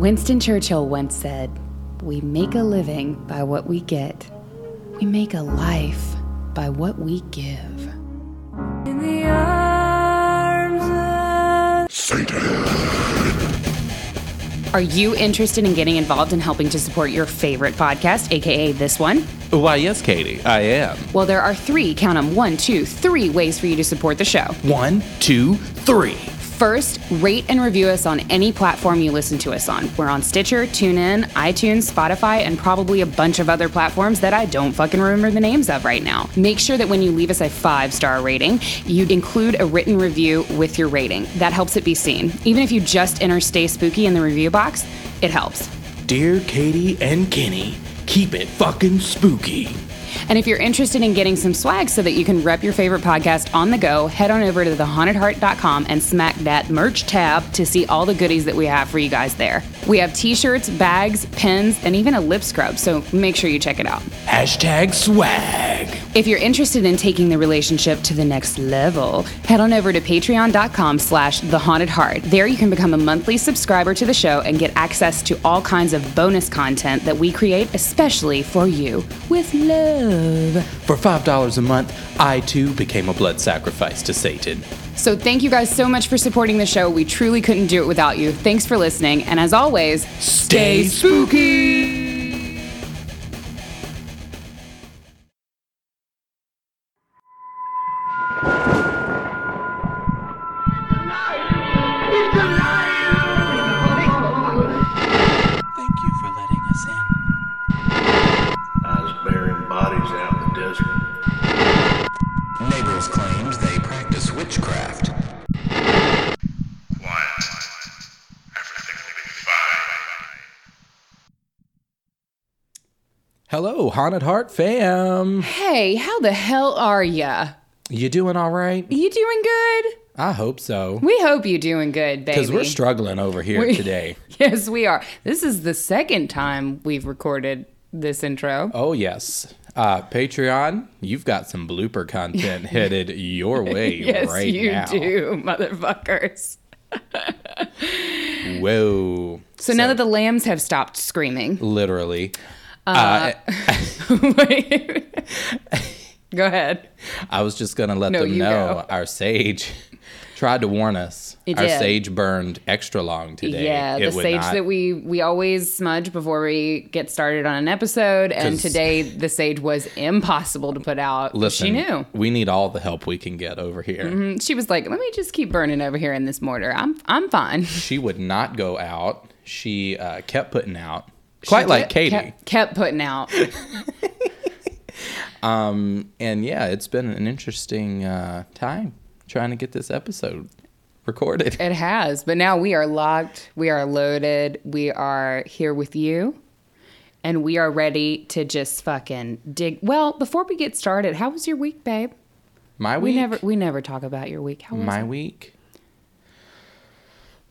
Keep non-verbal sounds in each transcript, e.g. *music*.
Winston Churchill once said, We make a living by what we get, we make a life by what we give. In the arms of Are you interested in getting involved in helping to support your favorite podcast, aka this one? Why, yes, Katie, I am. Well, there are three, count them, one, two, three ways for you to support the show. One, two, three. First, rate and review us on any platform you listen to us on. We're on Stitcher, TuneIn, iTunes, Spotify, and probably a bunch of other platforms that I don't fucking remember the names of right now. Make sure that when you leave us a five star rating, you include a written review with your rating. That helps it be seen. Even if you just enter Stay Spooky in the review box, it helps. Dear Katie and Kenny, keep it fucking spooky. And if you're interested in getting some swag so that you can rep your favorite podcast on the go, head on over to thehauntedheart.com and smack that merch tab to see all the goodies that we have for you guys there. We have t shirts, bags, pins, and even a lip scrub, so make sure you check it out. Hashtag swag. If you're interested in taking the relationship to the next level, head on over to patreon.com slash the haunted heart. There you can become a monthly subscriber to the show and get access to all kinds of bonus content that we create especially for you with love. For $5 a month, I too became a blood sacrifice to Satan. So thank you guys so much for supporting the show. We truly couldn't do it without you. Thanks for listening. And as always, Stay spooky. Hello, Haunted Heart fam. hey, how the hell are ya? You doing all right? You doing good? I hope so. We hope you're doing good, baby. Because we're struggling over here We- today. *laughs* Yes, we are. This is the second time we've recorded this intro. Oh, yes. Uh, Patreon, you've got some blooper content *laughs* headed your way *laughs* yes, right you now. do, motherfuckers. Whoa. So, now that the lambs have stopped screaming, literally. Uh, *laughs* go ahead. I was just gonna let No, them know go. our sage tried to warn us. It our did. sage burned extra long today. Yeah, the It would sage not- that we we always smudge before we get started on an episode, and today the sage was impossible to put out. Listen, she knew. we need all the help we can get over here. She was like, "Let me just keep burning over here in this mortar. I'm I'm fine." She would not go out. She uh, kept putting out, quite like Kept- Katie. kept, kept putting out. *laughs* Um, and yeah, it's been an interesting uh, time trying to get this episode recorded. It has, but now we are locked. We are loaded. We are here with you, and we are ready to just fucking dig. Well, before we get started, how was your week, babe? My We week. never we never talk about your week. How was My it? week.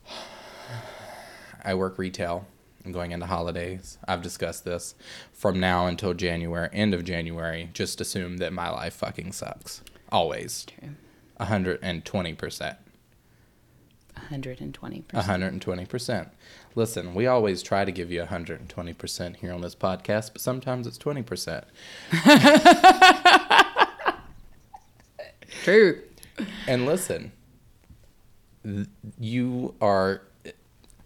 *sighs* I work retail. Going into holidays. I've discussed this. From now until January, end of January, just assume that my life fucking sucks. Always. A 120%. 120 A 120%. Listen, we always try to give you 120% here on this podcast, but sometimes it's 20%. *laughs* True. And listen, th- you are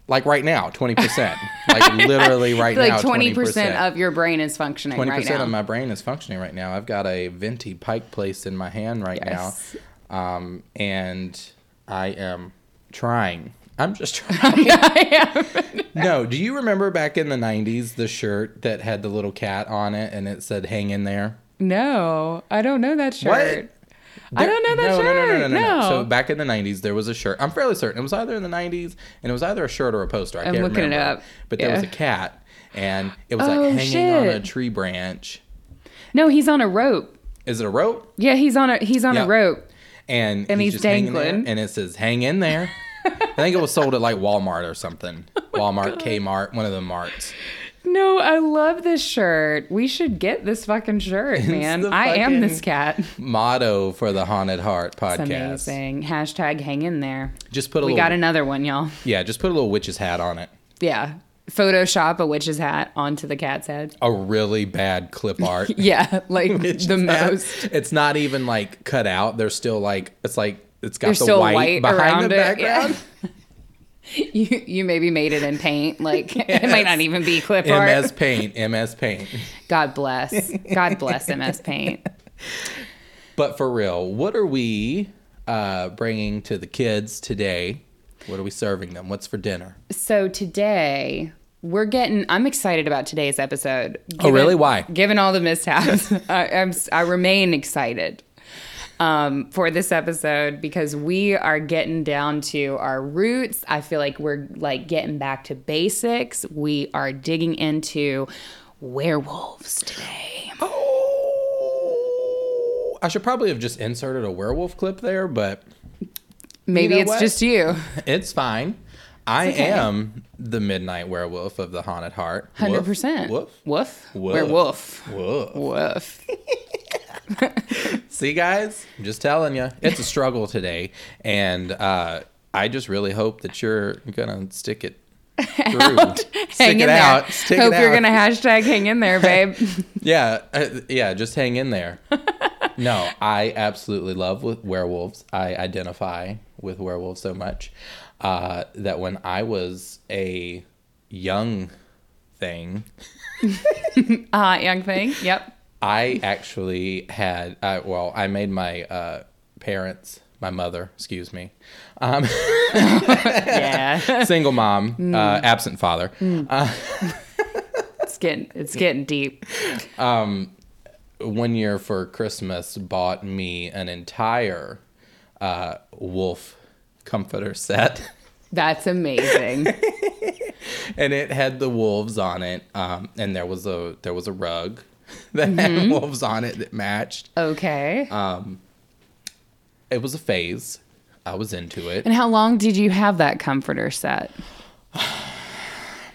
like right now, 20%. like literally *laughs* right like now, 20 20%. percent of your brain is functioning 20% right of my brain is functioning right now. I've got a venti Pike Place in my hand right Yes. now. Um, and I am trying. I'm just *laughs* trying. no, do you remember back in the 90s the shirt that had the little cat on it and it said hang in there? no, I don't know that shirt. I don't know that no, shirt. No, no, no, no, no, No. So back in the '90s, there was a shirt. I'm fairly certain it was either in the '90s, and it was either a shirt or a poster. I I'm can't looking it remember. up. But there was a cat, and it was Oh, like hanging on a tree branch. No, he's on a rope. Is it a rope? Yeah, he's on a he's on Yeah. a rope. And, And he's just hanging there, dangling. and it says "Hang in there." *laughs* I think it was sold at like Walmart or something. Oh Walmart, Kmart, one of the marts. No, I love this shirt. We should get this fucking shirt, man. I am this cat. Motto for the Haunted Heart It's podcast. amazing. Hashtag hang in there. Just put a We little, got another one, y'all. yeah, just put a little witch's hat on it. Yeah. Photoshop a witch's hat onto the cat's head. A really bad clip *laughs* art. Yeah, like *laughs* the hat. most. It's not even like cut out. They're still like it's like it's got the white, white behind the it, yeah. *laughs* *laughs* You you maybe made it in paint. Like *laughs* it might not even be clip art. MS Paint, MS Paint. God bless. *laughs* God bless MS Paint. But for real, what are we uh, bringing to the kids today? What are we serving them? What's for dinner? So today we're getting. I'm excited about today's episode. Oh, really? Why? Given all the mishaps, I, I'm, I remain excited um, for this episode because we are getting down to our roots. I feel like we're like getting back to basics. We are digging into werewolves today. Oh, I should probably have just inserted a werewolf clip there, but Maybe know it's what? just you. it's fine. I okay. am the midnight werewolf of the haunted heart. Hundred percent. Woof. Woof. Woof. Werewolf. Woof. Woof. *laughs* *laughs* See, guys, I'm just telling you, it's a struggle today, and uh, I just really hope that you're gonna stick it *laughs* through, Hang stick in it there. out, stick Hope you're out. gonna hashtag hang in there, babe. *laughs* *laughs* Yeah, uh, yeah, just hang in there. no, I absolutely love with werewolves. I identify with werewolves so much uh, that when I was a young thing, uh, young thing. Yep. I actually had uh, well, I made my uh, parents, my mother, excuse me, um, *laughs* Yeah. *laughs* single mom, Mm. uh, absent father. it's getting it's getting deep. one year for Christmas bought me an entire uh, wolf comforter set. That's amazing. *laughs* and it had the wolves on it um, and there was a there was a rug *laughs* that Mm-hmm. had wolves on it that matched Okay. Um, it was a phase i was into it and how long did you have that comforter set?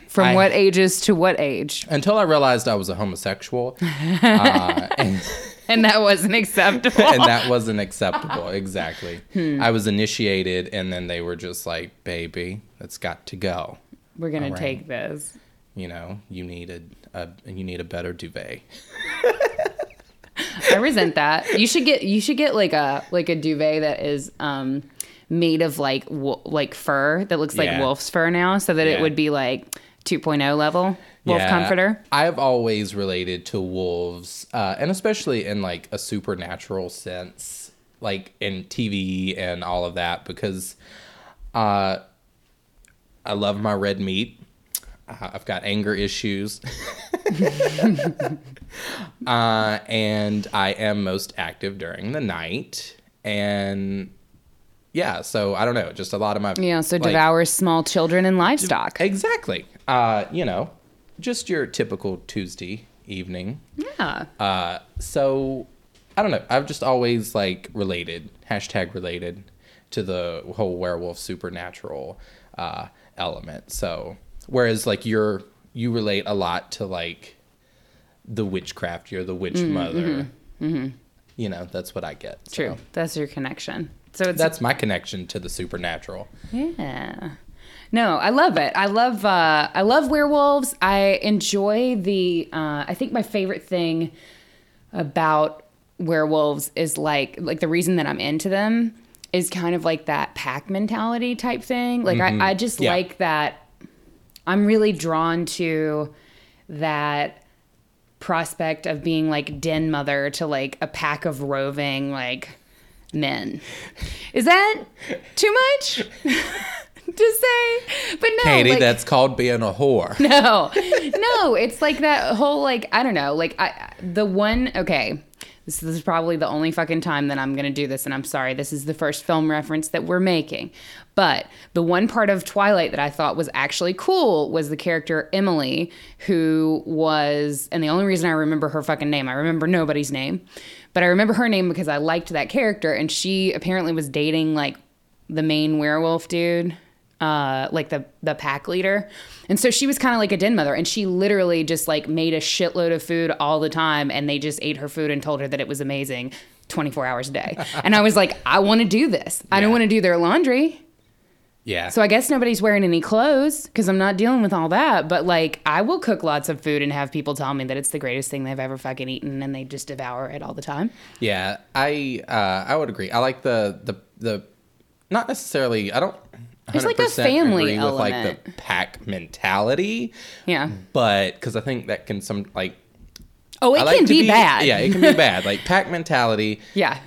From I- what ages to what age? until i realized i was a homosexual uh, *laughs* and, And that wasn't acceptable. *laughs* and that wasn't acceptable exactly Hmm. i was initiated and then they were just like baby it's got to go We're gonna take this. you know you need a, a you need a better duvet I resent that. You should get you should get like a like a duvet that is um made of like wo- like fur that looks like Yeah. wolf's fur now, so that it would be like 2.0 level wolf Yeah, comforter. I've always related to wolves, uh, and especially in like a supernatural sense, like in TV and all of that, because uh, I love my red meat. Uh, I've got anger issues. *laughs* uh, and I am most active during the night. And yeah, so I don't know, just a lot of my. Yeah, so like- devours small children and livestock. Exactly. Uh, you know, just your typical Tuesday evening. Yeah. Uh, so I don't know. I've just always like related hashtag related to the whole werewolf supernatural uh, element. So whereas like you're you relate a lot to like the witchcraft. You're the witch Mm, mother. You know, that's what I get. So True. That's your connection. So it's That's my connection to the supernatural. Yeah. No, I love it. I love uh I love werewolves. I enjoy the uh I think my favorite thing about werewolves is like like the reason that I'm into them is kind of like that pack mentality type thing. Like I, I just Yeah. like that I'm really drawn to that prospect of being like den mother to like a pack of roving like men. Is that too much *laughs* to say? But no, Katie, like, that's called being a whore. *laughs* no, no. It's like that whole like I don't know. Like I the one okay. This is probably the only fucking time that I'm gonna do this, and I'm sorry. This is the first film reference that we're making. But the one part of Twilight that I thought was actually cool was the character Emily, who was, and the only reason I remember her fucking name, I remember nobody's name, but I remember her name because I liked that character, and she apparently was dating like the main werewolf dude uh, like the the pack leader, and so she was kind of like a den mother, and she literally just like made a shitload of food all the time, and they just ate her food and told her that it was amazing, twenty four hours a day. *laughs* And I was like, I want to do this. I don't want to do their laundry. Yeah. So I guess nobody's wearing any clothes because I'm not dealing with all that. But like, I will cook lots of food and have people tell me that it's the greatest thing they've ever fucking eaten, and they just devour it all the time. Yeah, I uh, I would agree. I like the the the not necessarily. I don't. There's like a family agree with like the pack mentality, Yeah. but because I think that can some like Oh, it I like can to be, bad. Yeah, it can be bad. Like *laughs* pack mentality Yeah.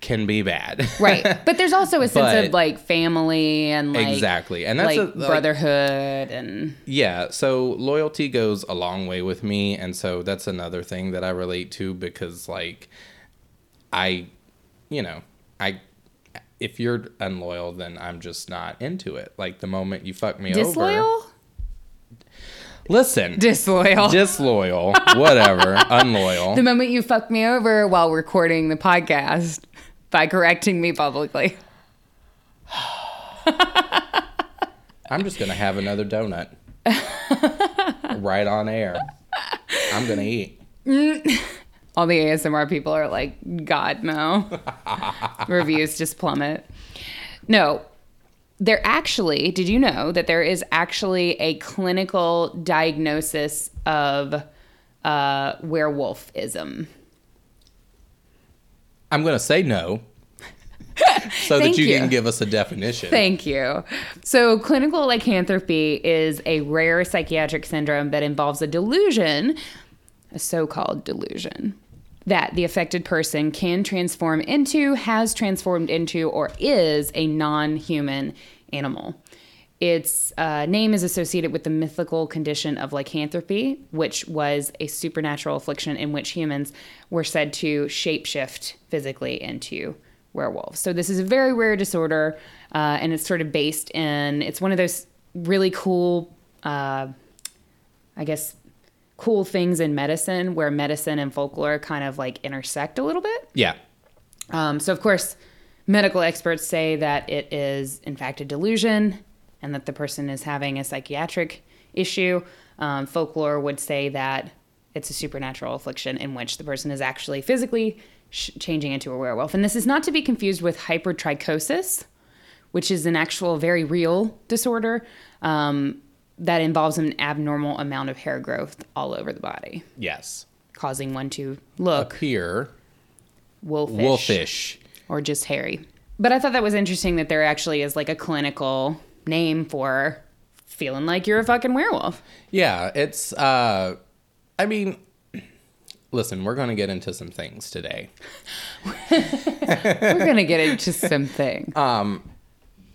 can be bad. Right. But there's also a *laughs* sense But- of like family and like Exactly. And that's like a- like- brotherhood and Yeah, so loyalty goes a long way with me, and so that's another thing that I relate to because, like, I, you know, I, if you're unloyal, then I'm just not into it. Like the moment you fuck me over, disloyal. listen, Disloyal. *laughs* disloyal, whatever, *laughs* unloyal. the moment you fuck me over while recording the podcast *laughs* by correcting me publicly. *sighs* I'm just gonna have another donut right on air. I'm gonna eat. All the ASMR people are like, God, no. *laughs* Reviews just plummet. No, there actually, did you know that there is actually a clinical diagnosis of uh, werewolfism? I'm gonna say no, *laughs* so that you, you. can give us a definition. Thank you. So, clinical lycanthropy is a rare psychiatric syndrome that involves a delusion, a so called delusion, that the affected person can transform into, has transformed into, or is a non human animal. Its uh, name is associated with the mythical condition of lycanthropy, which was a supernatural affliction in which humans were said to shapeshift physically into werewolves. So this is a very rare disorder, uh, and it's sort of based in. It's one of those really cool, uh, I guess, cool things in medicine where medicine and folklore kind of like intersect a little bit. Yeah, Um, so, of course, medical experts say that it is, in fact, a delusion and that the person is having a psychiatric issue. Um, folklore would say that it's a supernatural affliction in which the person is actually physically sh- changing into a werewolf. And this is not to be confused with hypertrichosis, which is an actual, very real disorder um, that involves an abnormal amount of hair growth all over the body, yes. causing one to look Appear wolfish wolfish. or just hairy. But I thought that was interesting that there actually is like a clinical name for feeling like you're a fucking werewolf. Yeah, it's uh I mean listen, we're going to get into some things today. *laughs* We're gonna get into some something.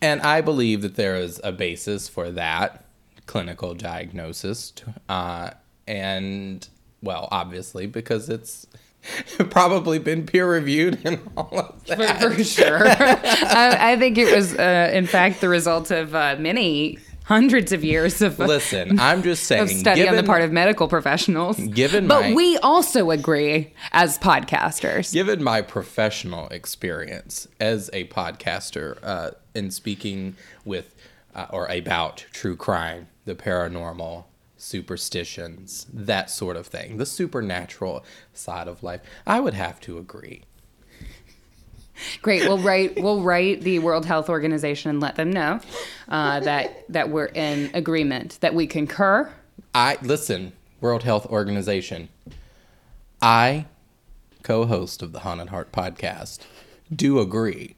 And I believe that there is a basis for that clinical diagnosis uh and well, obviously because it's *laughs* probably been peer reviewed and all of that. for, for sure. *laughs* I, I think it was, uh, in fact, the result of uh, many hundreds of years of, Listen, I'm just saying study on the part of medical professionals. Given but my- we also agree as podcasters. Given my professional experience as a podcaster uh, in speaking with uh, or about true crime, the paranormal, superstitions, that sort of thing, the supernatural side of life, I would have to agree. Great. We'll write. We'll write the World Health Organization and let them know uh, that that we're in agreement, that we concur. I listen, World Health Organization. I, co-host of the Haunted Heart podcast, do agree.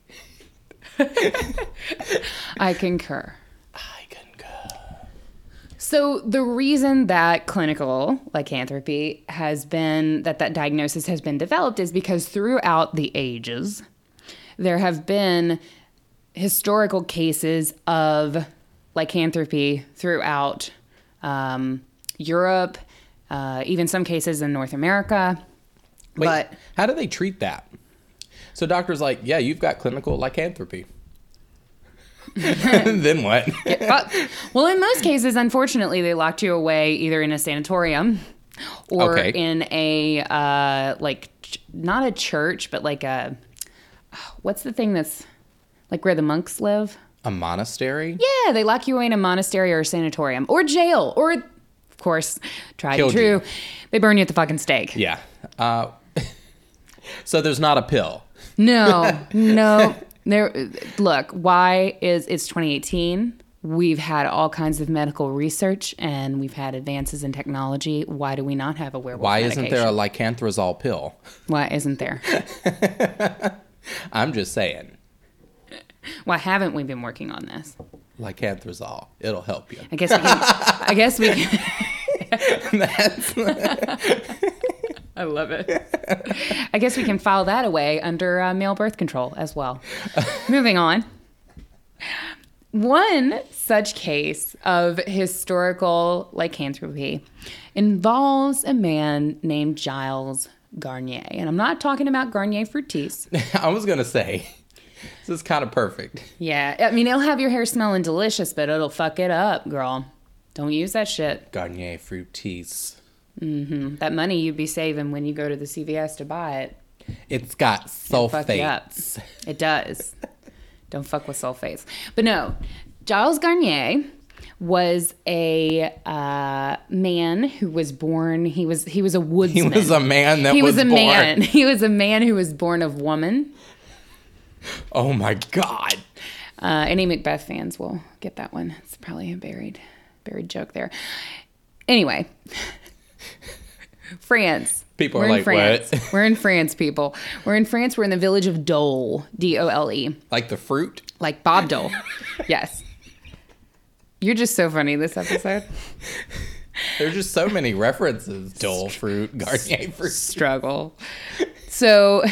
*laughs* I concur. So the reason that clinical lycanthropy has been that that diagnosis has been developed is because throughout the ages there have been historical cases of lycanthropy throughout um, Europe, uh, even some cases in North America. Wait, But how do they treat that? So doctors like, yeah, you've got clinical lycanthropy. *laughs* then what? Well, in most cases, unfortunately, they locked you away either in a sanatorium or Okay. in a uh, like ch- not a church, but like a what's the thing that's like where the monks live? A monastery? Yeah, they lock you away in a monastery or a sanatorium or jail or, of course, tried and Killed you. true, they burn you at the fucking stake. Yeah. Uh, *laughs* so there's not a pill. No, no. *laughs* There, look. Why is it's 2018? We've had all kinds of medical research and we've had advances in technology. Why do we not have a werewolf? Why isn't there a medication? lycanthrazole pill? Why isn't there? *laughs* I'm just saying. Why haven't we been working on this? Lycanthrazole. It'll help you. I guess we can. I guess we can. *laughs* I love it. *laughs* I guess we can file that away under uh, male birth control as well. Moving on. One such case of historical lycanthropy involves a man named Giles Garnier. And I'm not talking about Garnier Fructis. *laughs* I was going to say, this is kind of perfect. Yeah, I mean, it'll have your hair smelling delicious, but it'll fuck it up, girl. Don't use that shit. Garnier Fructis. That money you'd be saving when you go to the CVS to buy it. It's got sulfates. It does. *laughs* Don't fuck with sulfates. But no, Giles Garnier was a uh, man who was born. He was he was a woodsman. He was a man that He was, was, a born. man. *laughs* He was a man who was born of woman. Oh my God. Uh, any Macbeth fans will get that one. It's probably a buried, buried joke there. Anyway, *laughs* France. People We're are in like, France. "What?" We're in France, people. We're in France. We're in the village of Dole, D O L E, Like the fruit? like Bob Dole. *laughs* yes. You're just so funny this episode. *laughs* There's just so many references. Dole fruit, Garnier fruit. struggle. So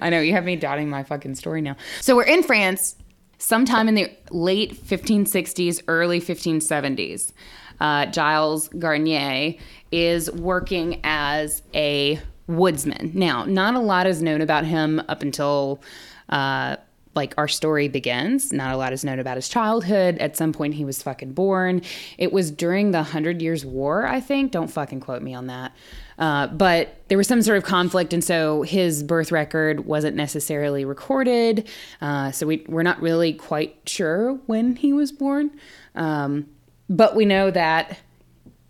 I know you have me doubting my fucking story now. So we're in France sometime in the late 1560s, early 1570s. Uh, Giles Garnier is working as a woodsman. Now, not a lot is known about him up until. Uh, like our story begins. Not a lot is known about his childhood. At some point, he was fucking born. It was during the Hundred Years' War, I think. Don't fucking quote me on that. Uh, but there was some sort of conflict, and so his birth record wasn't necessarily recorded. Uh, so we, we're not really quite sure when he was born. Um, but we know that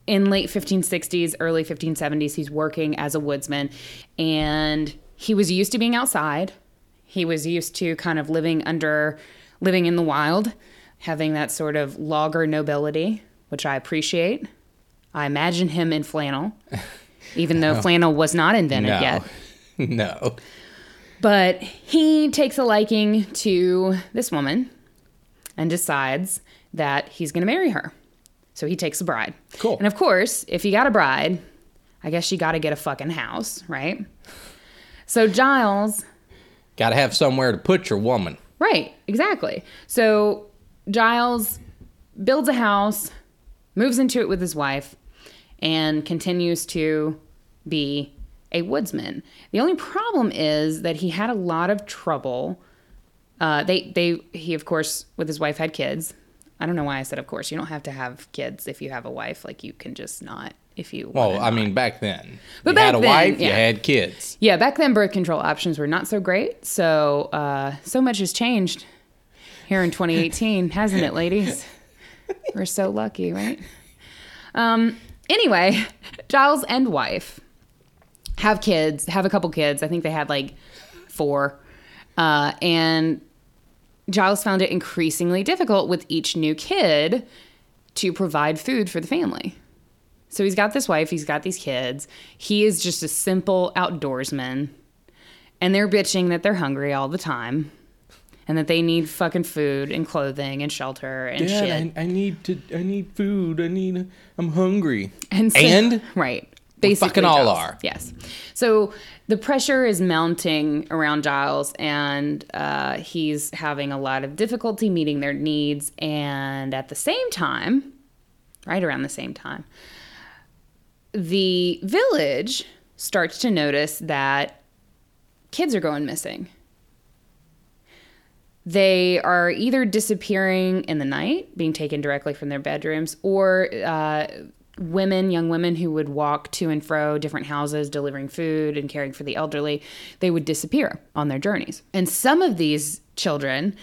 in late 1560s, early 1570s, he's working as a woodsman, and he was used to being outside. He was used to kind of living under, living in the wild, having that sort of logger nobility, which I appreciate. I imagine him in flannel, *laughs* even though flannel was not invented No. yet. *laughs* No. But he takes a liking to this woman and decides that he's going to marry her. So he takes a bride. Cool. And of course, if you got a bride, I guess you got to get a fucking house, right? So Giles, Got to have somewhere to put your woman. right, exactly. So Giles builds a house, moves into it with his wife, and continues to be a woodsman. The only problem is that he had a lot of trouble. Uh, they, they, he of course with his wife had kids. I don't know why I said of course. You don't have to have kids if you have a wife. Like you can just not if you. Well, I mean, back then. But you back had a then, wife, you had kids. Yeah, back then birth control options were not so great. So uh, so much has changed here in 2018, *laughs* hasn't it, ladies? We're so lucky, right? Um. Anyway, Giles and wife have kids, have a couple kids. I think they had like four, uh, and Giles found it increasingly difficult with each new kid to provide food for the family. So he's got this wife, he's got these kids. He is just a simple outdoorsman. And they're bitching that they're hungry all the time and that they need fucking food and clothing and shelter and shit. I, I need to. I need food. I need. I'm hungry. And, so- And? right. Basically, fucking all Giles. are. Yes. So the pressure is mounting around Giles, and uh, he's having a lot of difficulty meeting their needs. And at the same time, right around the same time, the village starts to notice that kids are going missing. They are either disappearing in the night, being taken directly from their bedrooms, or uh, women, young women who would walk to and fro different houses delivering food and caring for the elderly, they would disappear on their journeys. And some of these children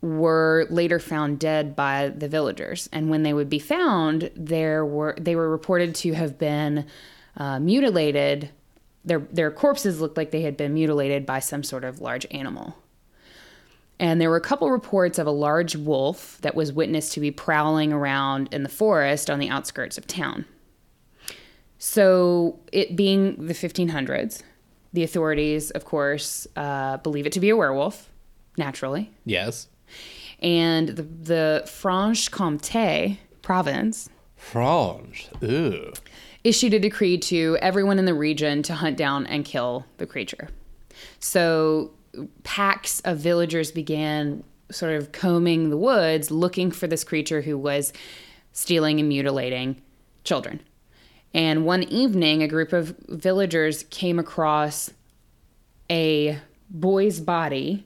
were later found dead by the villagers. And when they would be found, there were they were reported to have been uh, mutilated. Their their corpses looked like they had been mutilated by some sort of large animal. And there were a couple reports of a large wolf that was witnessed to be prowling around in the forest on the outskirts of town. So, it being the 1500s, the authorities, of course, uh, believe it to be a werewolf, naturally. Yes. And the, the Franche Comté province Frange. Ooh. issued a decree to everyone in the region to hunt down and kill the creature. So packs of villagers began sort of combing the woods looking for this creature who was stealing and mutilating children. And one evening, a group of villagers came across a boy's body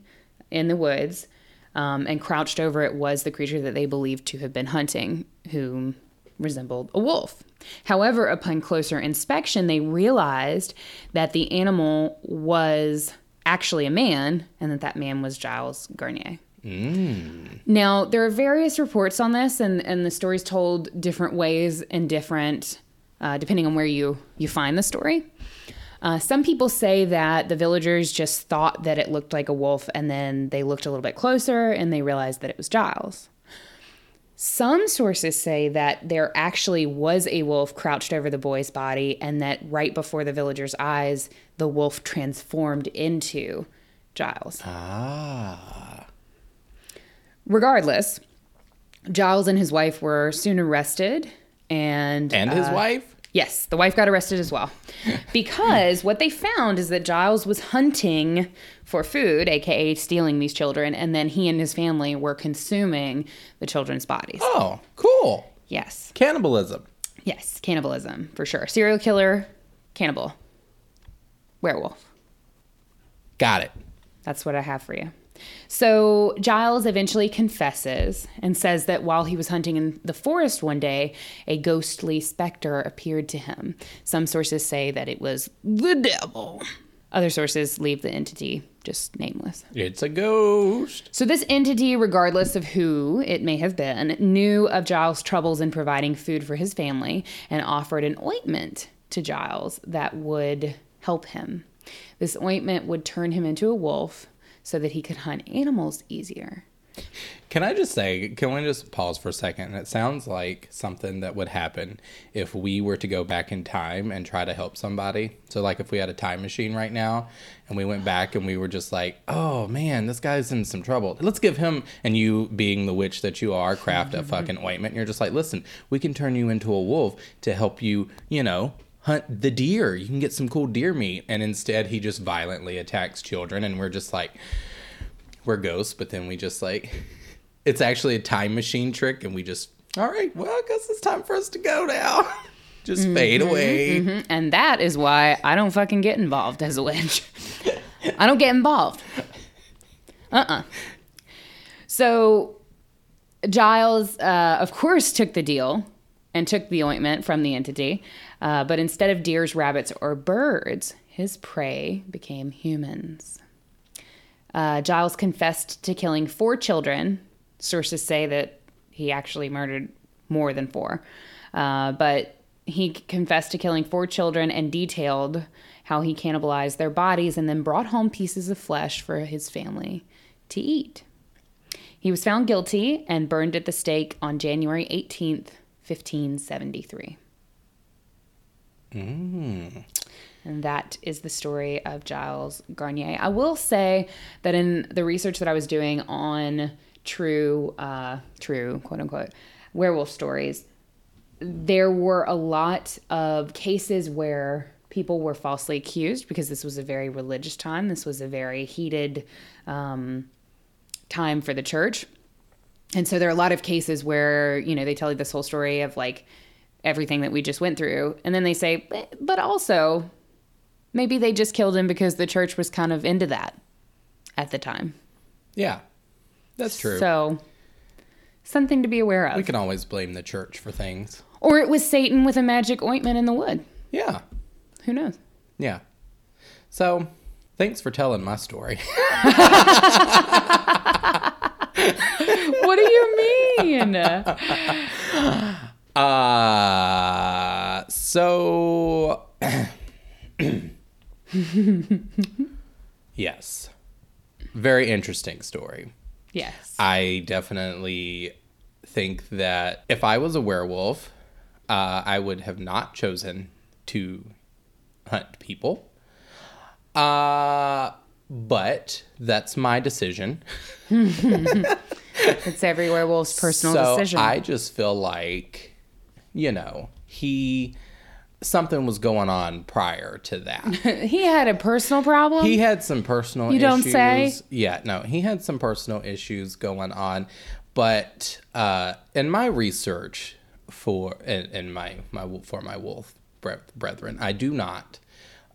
in the woods, um, and crouched over it was the creature that they believed to have been hunting, who resembled a wolf. However, upon closer inspection, they realized that the animal was actually a man, and that that man was Giles Garnier. Now, there are various reports on this, and, and the story's told different ways and different, uh, depending on where you, you find the story. Uh, some people say that the villagers just thought that it looked like a wolf, and then they looked a little bit closer and they realized that it was Giles. Some sources say that there actually was a wolf crouched over the boy's body, and that right before the villagers' eyes, the wolf transformed into Giles. Ah. Regardless, Giles and his wife were soon arrested, and And his uh, wife? Yes, the wife got arrested as well. *laughs* Because what they found is that Giles was hunting for food, aka stealing these children, and then he and his family were consuming the children's bodies. Oh, cool. Yes. Cannibalism. Yes, cannibalism for sure. Serial killer, cannibal, werewolf. Got it. That's what I have for you. So Giles eventually confesses and says that while he was hunting in the forest one day, a ghostly specter appeared to him. Some sources say that it was the devil. Other sources leave the entity just nameless. It's a ghost. So, this entity, regardless of who it may have been, knew of Giles' troubles in providing food for his family and offered an ointment to Giles that would help him. This ointment would turn him into a wolf so that he could hunt animals easier. Can I just say, can we just pause for a second? It sounds like something that would happen if we were to go back in time and try to help somebody. So, like, if we had a time machine right now and we went back and we were just like, oh man, this guy's in some trouble. Let's give him, and you being the witch that you are, craft a *laughs* fucking ointment. And you're just like, listen, we can turn you into a wolf to help you, you know, hunt the deer. You can get some cool deer meat. And instead, he just violently attacks children. And we're just like, we're ghosts, but then we just like *laughs* it's actually a time machine trick, and we just all right. Well, I guess it's time for us to go now. *laughs* just fade away. And that is why I don't fucking get involved as a witch. *laughs* I don't get involved. Uh uh So Giles, uh, of course, took the deal and took the ointment from the entity. Uh, but instead of deers, rabbits, or birds, his prey became humans. Uh, Giles confessed to killing four children. Sources say that he actually murdered more than four. Uh, but he confessed to killing four children and detailed how he cannibalized their bodies and then brought home pieces of flesh for his family to eat. He was found guilty and burned at the stake on January 18th, 1573. And that is the story of Giles Garnier. I will say that in the research that I was doing on true, uh, true, quote unquote, werewolf stories, there were a lot of cases where people were falsely accused because this was a very religious time. This was a very heated um, time for the church. And so there are a lot of cases where, you know, they tell you this whole story of like everything that we just went through. And then they say, "But- but also, maybe they just killed him because the church was kind of into that at the time. Yeah, that's true. So, something to be aware of. we can always blame the church for things. or it was Satan with a magic ointment in the wood. Yeah, Who knows? yeah. So, thanks for telling my story. *laughs* what do you mean? *laughs* Uh, so *clears throat* yes. very interesting story. Yes. I definitely think that if I was a werewolf, uh, I would have not chosen to hunt people. Uh, but that's my decision. *laughs* It's every werewolf's personal so decision. I just feel like, you know, he something was going on prior to that. *laughs* he had a personal problem. he had some personal You don't issues. say? Yeah, no, he had some personal issues going on. But uh, in my research for in, in my my for my wolf brethren, I do not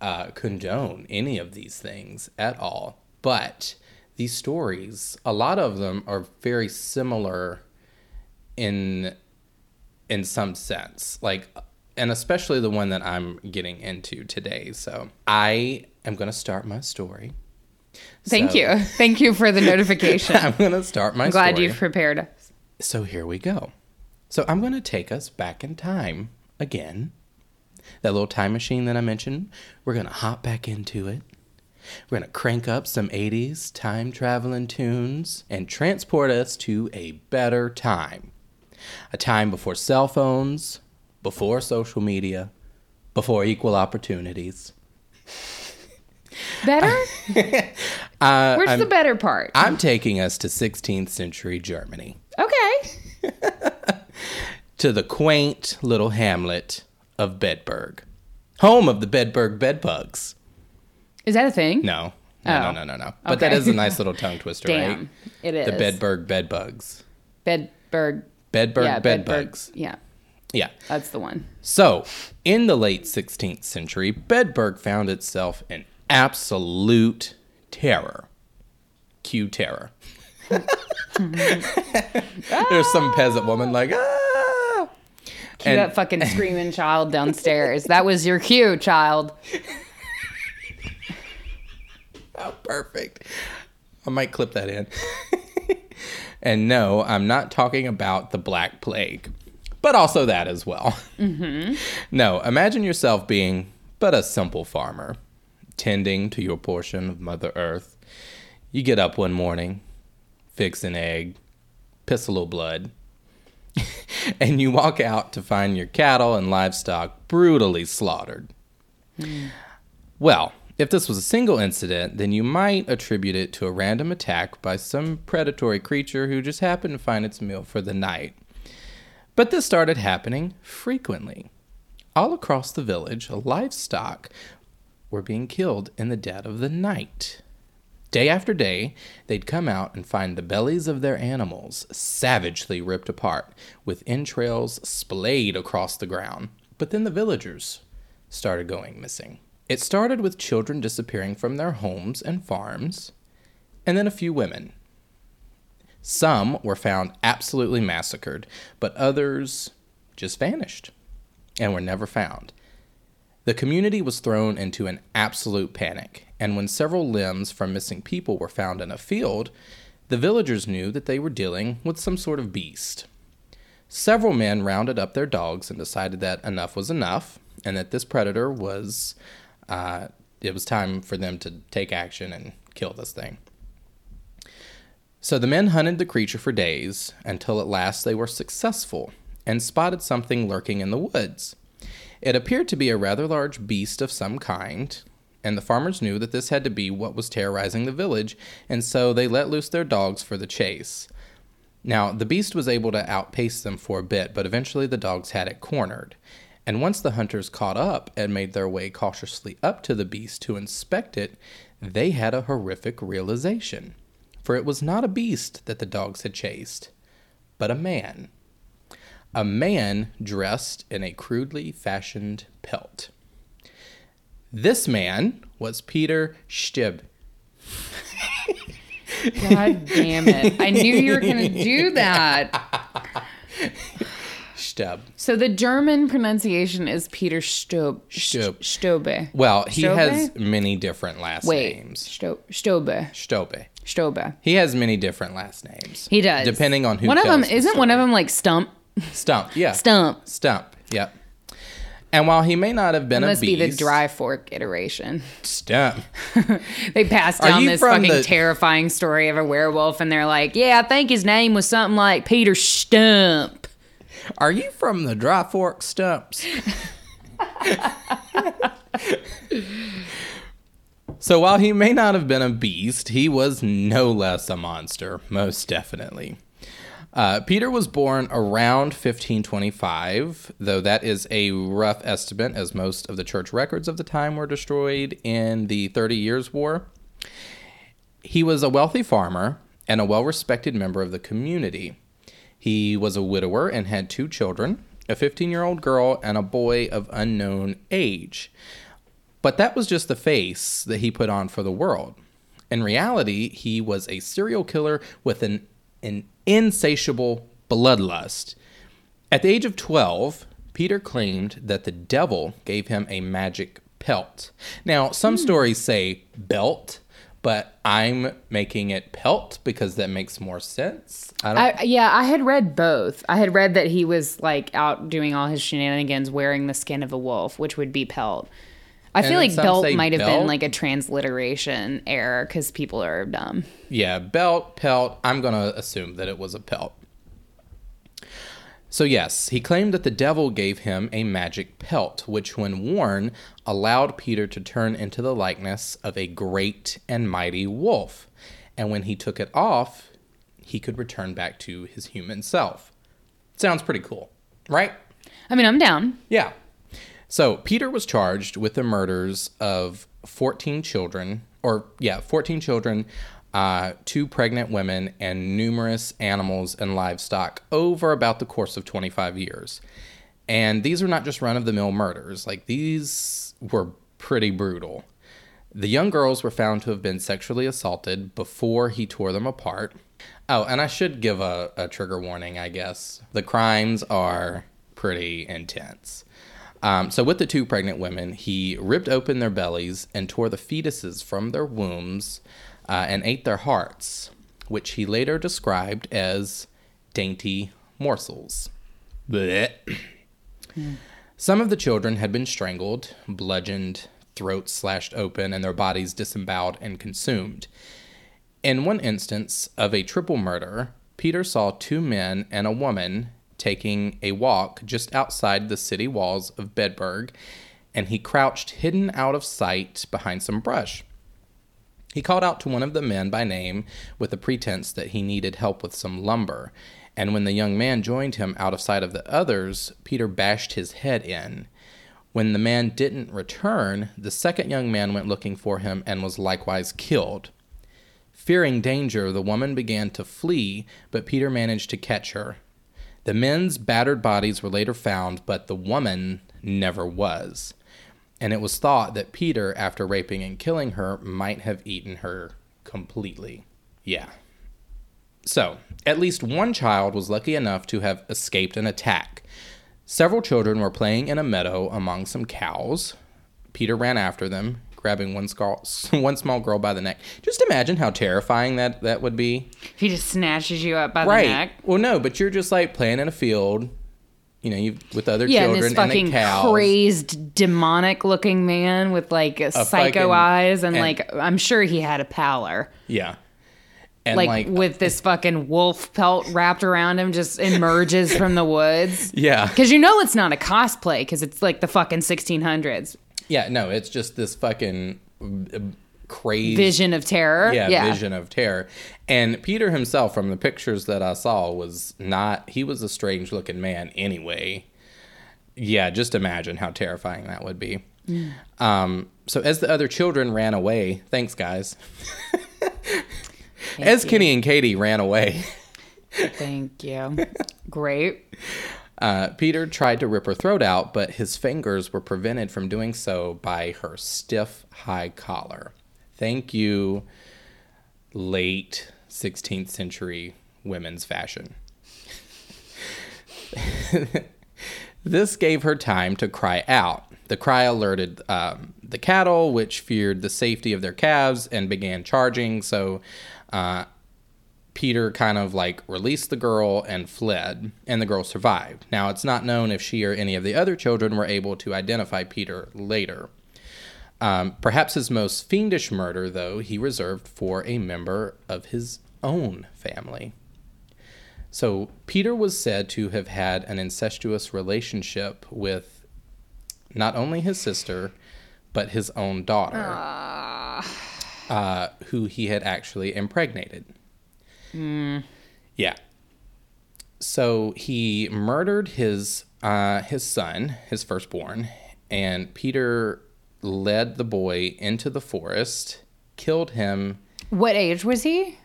uh, condone any of these things at all. But these stories, a lot of them are very similar in in some sense like and especially the one that i'm getting into today. So i am going to start my story. Thank So- you. Thank you for the *laughs* notification. i'm going to start my I'm glad story. you've prepared us. so here we go. So i'm going to take us back in time again. That little time machine that i mentioned we're going to hop back into it. We're going to crank up some 80s time traveling tunes and transport us to a better time a time before cell phones, before social media, before equal opportunities. *laughs* Better? *laughs* Uh, Where's I'm, the better part? I'm taking us to 16th century Germany, okay. *laughs* to the quaint little hamlet of Bedburg, home of the Bedburg bedbugs. Is that a thing? No, no, no, Oh. no, no, no. But that Okay. is a nice little tongue twister, Damn. right? It is. The Bedburg bedbugs. Bedburg. Bedburg yeah, bedbugs. Yeah, Yeah. that's the one. So, in the late 16th century, Bedburg found itself in absolute terror. Cue terror. *laughs* There's some peasant woman like, ah! Cue And- that fucking screaming child downstairs. That was your cue, child. *laughs* Oh, perfect. I might clip that in. *laughs* and no, I'm not talking about the Black Plague, but also that as well. Mm-hmm. No, imagine yourself being but a simple farmer, tending to your portion of Mother Earth. You get up one morning, fix an egg, piss a little blood, *laughs* and you walk out to find your cattle and livestock brutally slaughtered. Hmm. Well, if this was a single incident, then you might attribute it to a random attack by some predatory creature who just happened to find its meal for the night. But this started happening frequently. All across the village, livestock were being killed in the dead of the night. Day after day, they'd come out and find the bellies of their animals savagely ripped apart, with entrails splayed across the ground. But then the villagers started going missing. It started with children disappearing from their homes and farms, and then a few women. Some were found absolutely massacred, but others just vanished and were never found. The community was thrown into an absolute panic, and when several limbs from missing people were found in a field, the villagers knew that they were dealing with some sort of beast. Several men rounded up their dogs and decided that enough was enough, and that this predator was, uh, it was time for them to take action and kill this thing. So the men hunted the creature for days until at last they were successful and spotted something lurking in the woods. It appeared to be a rather large beast of some kind, and the farmers knew that this had to be what was terrorizing the village, and so they let loose their dogs for the chase. Now, the beast was able to outpace them for a bit, but eventually the dogs had it cornered. And once the hunters caught up and made their way cautiously up to the beast to inspect it, they had a horrific realization. For it was not a beast that the dogs had chased, but a man. A man dressed in a crudely fashioned pelt. This man was Peter Stib. God damn it. I knew you were going to do that. *laughs* Stub. So the German pronunciation is Peter Stob. Stob. Stobe. Well, he Stobe? has many different last Wait. names. Sto- Stobe. Stobe. Stobe. He has many different last names. He does. Depending on who One of them the isn't one of them like Stump. Stump, yeah. Stump. Stump, yep. And while he may not have been It a must beast, be the dry fork iteration. stump. *laughs* They passed down this fucking the- terrifying story of a werewolf, and they're like, "Yeah, I think his name was something like Peter Stump." Are you from the Dry Fork Stumps? so while he may not have been a beast, he was no less a monster, most definitely. Uh, Peter was born around 1525, though that is a rough estimate, as most of the church records of the time were destroyed in the Thirty Years' War. He was a wealthy farmer and a well respected member of the community. He was a widower and had two children a 15 year old girl and a boy of unknown age. But that was just the face that he put on for the world. In reality, he was a serial killer with an, an insatiable bloodlust. At the age of 12, Peter claimed that the devil gave him a magic pelt. Now, some hmm. stories say belt, but I'm making it pelt because that makes more sense. I don't I, yeah, I had read both. I had read that he was like out doing all his shenanigans wearing the skin of a wolf, which would be pelt. I And feel like belt might have belt? been like a transliteration error because people are dumb. Yeah, belt, pelt. I'm going to assume that it was a pelt. So, yes, he claimed that the devil gave him a magic pelt, which, when worn, allowed Peter to turn into the likeness of a great and mighty wolf. And when he took it off, he could return back to his human self. Sounds pretty cool, right? I mean, I'm down. Yeah. So Peter was charged with the murders of 14 children, or yeah, 14 children, uh, two pregnant women, and numerous animals and livestock over about the course of 25 years. And these are not just run of the mill murders, like, these were pretty brutal. The young girls were found to have been sexually assaulted before he tore them apart. Oh, and I should give a, a trigger warning, I guess. The crimes are pretty intense. Um, so, with the two pregnant women, he ripped open their bellies and tore the fetuses from their wombs uh, and ate their hearts, which he later described as dainty morsels. Blech. *clears throat* Some of the children had been strangled, bludgeoned, throats slashed open, and their bodies disemboweled and consumed. In one instance of a triple murder, Peter saw two men and a woman taking a walk just outside the city walls of Bedburg, and he crouched hidden out of sight behind some brush. He called out to one of the men by name with the pretense that he needed help with some lumber, and when the young man joined him out of sight of the others, Peter bashed his head in. When the man didn't return, the second young man went looking for him and was likewise killed. Fearing danger, the woman began to flee, but Peter managed to catch her. The men's battered bodies were later found, but the woman never was. And it was thought that Peter, after raping and killing her, might have eaten her completely. Yeah. So, at least one child was lucky enough to have escaped an attack. Several children were playing in a meadow among some cows. Peter ran after them, grabbing one, scar- *laughs* one small girl by the neck. Just imagine how terrifying that, that would be. If he just snatches you up by right. the neck. Well, no, but you're just like playing in a field, you know, you with other Yeah, and children this fucking and the cows. crazed, demonic looking man with like a psycho fucking- eyes, and, and- like I'm sure he had a pallor. Yeah. And Like, like, with this fucking wolf pelt wrapped around him, just emerges from the woods. *laughs* yeah. Because you know it's not a cosplay, because it's like the fucking 1600s Yeah, no, it's just this fucking crazy vision of terror. yeah, vision of terror. And Peter himself, from the pictures that I saw, was not. He was a strange looking man anyway. Yeah, just imagine how terrifying that would be. Um, so as the other children ran away, thanks guys. as Kenny and Katie ran away, Thank you. Great. uh, Peter tried to rip her throat out, but his fingers were prevented from doing so by her stiff high collar. Thank you, late 16th century women's fashion. *laughs* this gave her time to cry out. The cry alerted um, the cattle, which feared the safety of their calves and began charging. So, uh, Peter kind of like released the girl and fled, and the girl survived. Now, it's not known if she or any of the other children were able to identify Peter later. Um, perhaps his most fiendish murder, though, he reserved for a member of his own family. So, Peter was said to have had an incestuous relationship with not only his sister, but his own daughter, uh, who he had actually impregnated. Yeah. So he murdered his uh, his son, his firstborn, and Peter led the boy into the forest, killed him. What age was he?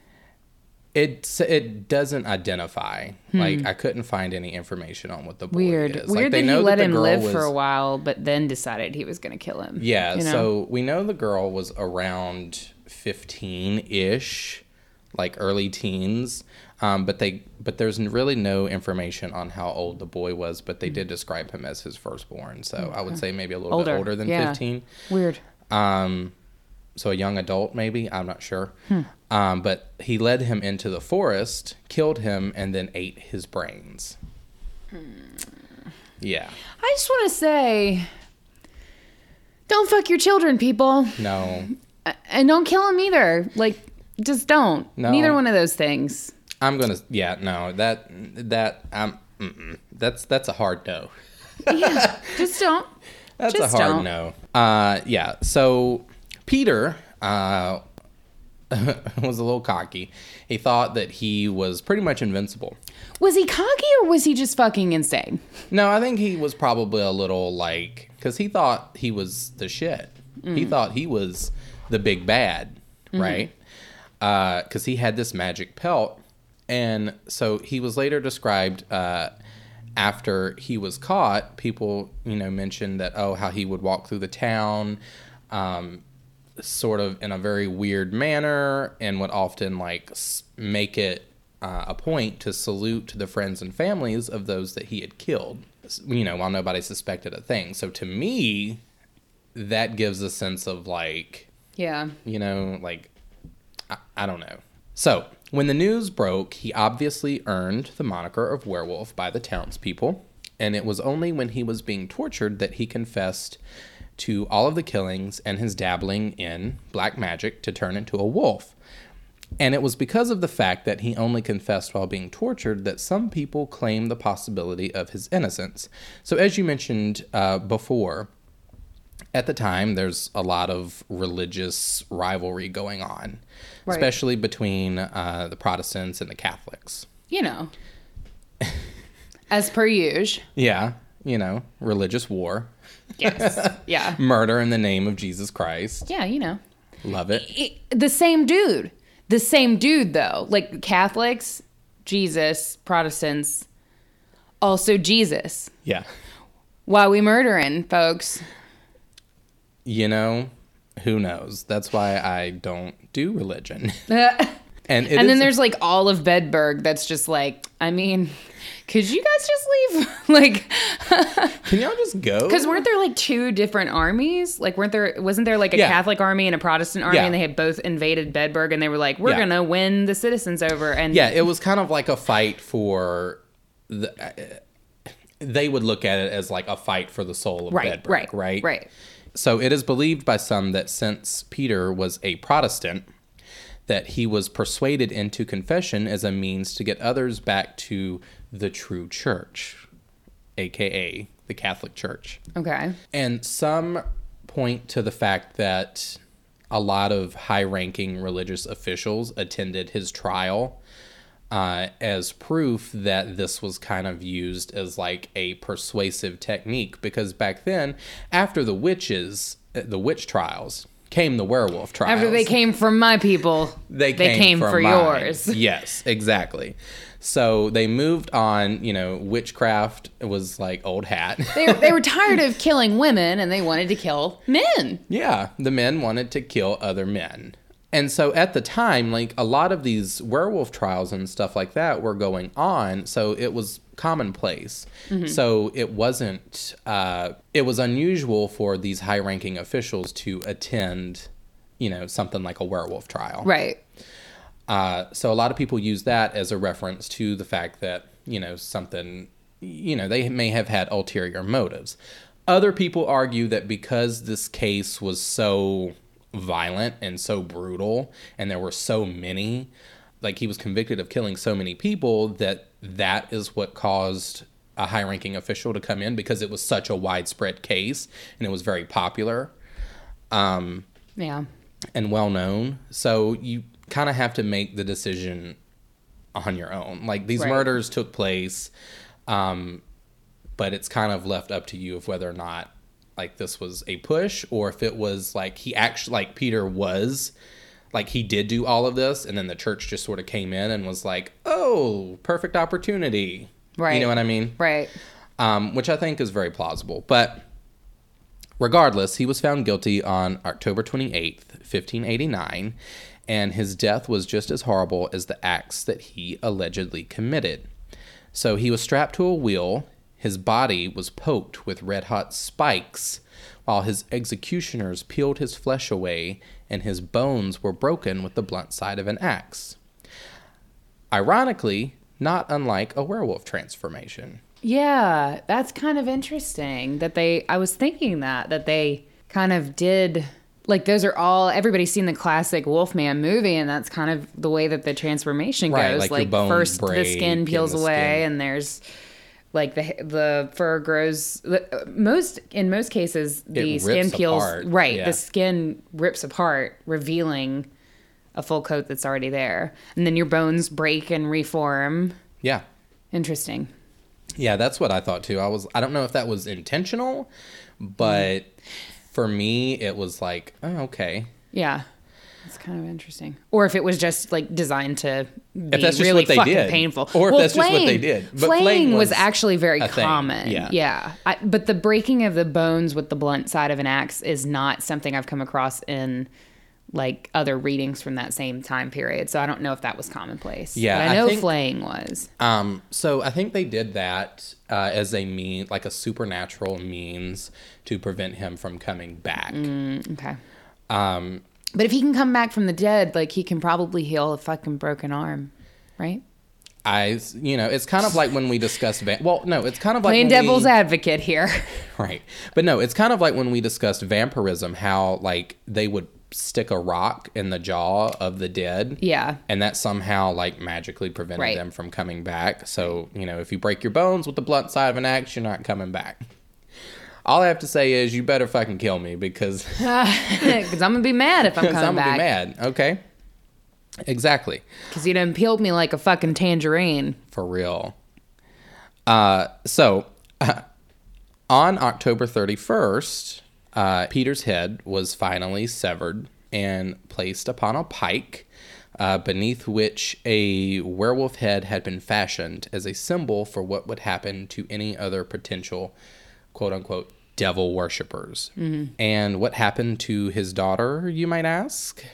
It it doesn't identify. Hmm. Like I couldn't find any information on what the boy Weird. is. Like, Weird they that he let him live was- for a while, but then decided he was going to kill him. Yeah, you know? so we know the girl was around 15-ish, like early teens. Um, but they but there's really no information on how old the boy was, but they did describe him as his firstborn. So I would say maybe a little Older, bit older than yeah. 15. Weird. Um, so a young adult maybe, I'm not sure. Hmm. Um, but he led him into the forest, killed him and then ate his brains. Hmm. Yeah. I just want to say, don't fuck your children, people, No. and don't kill them either. Like, just don't. No. Neither one of those things. I'm gonna. Yeah, no. That that um. Mm-mm. That's that's a hard no. Yeah, just don't. *laughs* That's Just a hard don't. no. Uh, yeah. So Peter uh, *laughs* was a little cocky. He thought that he was pretty much invincible. Was he cocky or was he just fucking insane? No, I think he was probably a little like because he thought he was the shit. He Mm. thought he was the big bad, Mm-hmm. right? Because he had this magic pelt, and so he was later described uh, after he was caught. People, you know, mentioned that oh, how he would walk through the town. Um, sort of in a very weird manner and would often like make it uh, a point to salute the friends and families of those that he had killed you know while nobody suspected a thing so to me that gives a sense of like Yeah. you know, like I, I don't know. So when the news broke, he obviously earned the moniker of werewolf by the townspeople, and it was only when he was being tortured that he confessed to all of the killings and his dabbling in black magic to turn into a wolf. And it was because of the fact that he only confessed while being tortured that some people claim the possibility of his innocence. So, as you mentioned uh, before, at the time, there's a lot of religious rivalry going on, Right. especially between uh, the Protestants and the Catholics. You know. *laughs* As per usual. Yeah, you know, religious war, Yes. *laughs* yeah. murder in the name of Jesus Christ. Yeah, you know. Love it. it- the same dude. The same dude though. Like Catholics, Jesus, Protestants, also Jesus. Yeah. Why we murdering, folks? You know, who knows? That's why I don't do religion. *laughs* *laughs* and And, then there's like all of Bedburg that's just like, I mean, could you guys just leave? *laughs* like, Can y'all just go? because weren't there like two different armies? Like, weren't there, wasn't there like a Yeah. Catholic army and a Protestant army Yeah. and they had both invaded Bedburg and they were like, we're Yeah. going to win the citizens over. And yeah, it was kind of like a fight for the. Uh, they would look at it as like a fight for the soul of right, Bedburg, right, right? right. So it is believed by some that since Peter was a Protestant, that he was persuaded into confession as a means to get others back to the true church, aka the Catholic Church. Okay. And some point to the fact that a lot of high ranking religious officials attended his trial uh, as proof that this was kind of used as like a persuasive technique. Because back then, after the witches, uh, the witch trials, came the werewolf trials. After they came from my people, they they came, came from for mine. yours. *laughs* Yes, exactly. So they moved on. You know, witchcraft was like old hat. *laughs* they, they were tired of killing women and they wanted to kill men. Yeah, the men wanted to kill other men. And so at the time, like a lot of these werewolf trials and stuff like that were going on, so it was commonplace. So it wasn't, uh, it was unusual for these high ranking officials to attend, you know, something like a werewolf trial. Right. Uh, so a lot of people use that as a reference to the fact that you know something, you know, they may have had ulterior motives. Other people argue that because this case was so violent and so brutal, and there were so many, like he was convicted of killing so many people, that that is what caused a high-ranking official to come in because it was such a widespread case and it was very popular um, Yeah. and well known. So you kind of have to make the decision on your own. Like these Right. murders took place, um, but it's kind of left up to you of whether or not like this was a push or if it was like he actually like Peter was like he did do all of this and then the church just sort of came in and was like, "Oh, perfect opportunity." Right. You know what I mean? Right. um, which I think is very plausible. But regardless, he was found guilty on October 28th, 1589, and his death was just as horrible as the acts that he allegedly committed. So he was strapped to a wheel, his body was poked with red hot spikes, while his executioners peeled his flesh away, and his bones were broken with the blunt side of an axe. Ironically, not unlike a werewolf transformation. Yeah, that's kind of interesting that they I was thinking that that they kind of did like those are all everybody's seen the classic Wolfman movie and that's kind of the way that the transformation Right, goes. like Like, bones first the skin peels away skin- and there's like the the fur grows most in most cases the skin peels apart, right yeah. the skin rips apart revealing a full coat that's already there and then your bones break and reform Yeah. interesting Yeah, that's what I thought too. I was I don't know if that was intentional, but mm-hmm. for me it was like, oh, okay. Yeah. It's kind of interesting. Or if it was just like designed to be If that's just really what they fucking did. painful. Or if that's just what they did. But flaying, flaying was, was actually very a thing. common. Yeah. Yeah. I, but the breaking of the bones with the blunt side of an axe is not something I've come across in like other readings from that same time period. So I don't know if that was commonplace. Yeah, But I I know think- flaying was. Um, so I think they did that uh, as a mean, like a supernatural means to prevent him from coming back. Okay. Um, But if he can come back from the dead, like he can probably heal a fucking broken arm, right? I, you know, it's kind of like when we discussed. Va- well, no, it's kind of like Playing when we- devil's advocate here. *laughs* Right. But no, it's kind of like when we discussed vampirism, how like they would stick a rock in the jaw of the dead. yeah. And that somehow like magically prevented Right. them from coming back. So, you know, if you break your bones with the blunt side of an axe, you're not coming back. All I have to say is you better fucking kill me because *laughs* Because I'm gonna be mad if I'm coming I'm gonna back. be mad. Okay. Exactly. Because you done peeled me like a fucking tangerine. For real. Uh, so, *laughs* on October 31st, uh, Peter's head was finally severed and placed upon a pike, uh, beneath which a werewolf head had been fashioned as a symbol for what would happen to any other potential, quote unquote, devil worshippers. And what happened to his daughter, you might ask?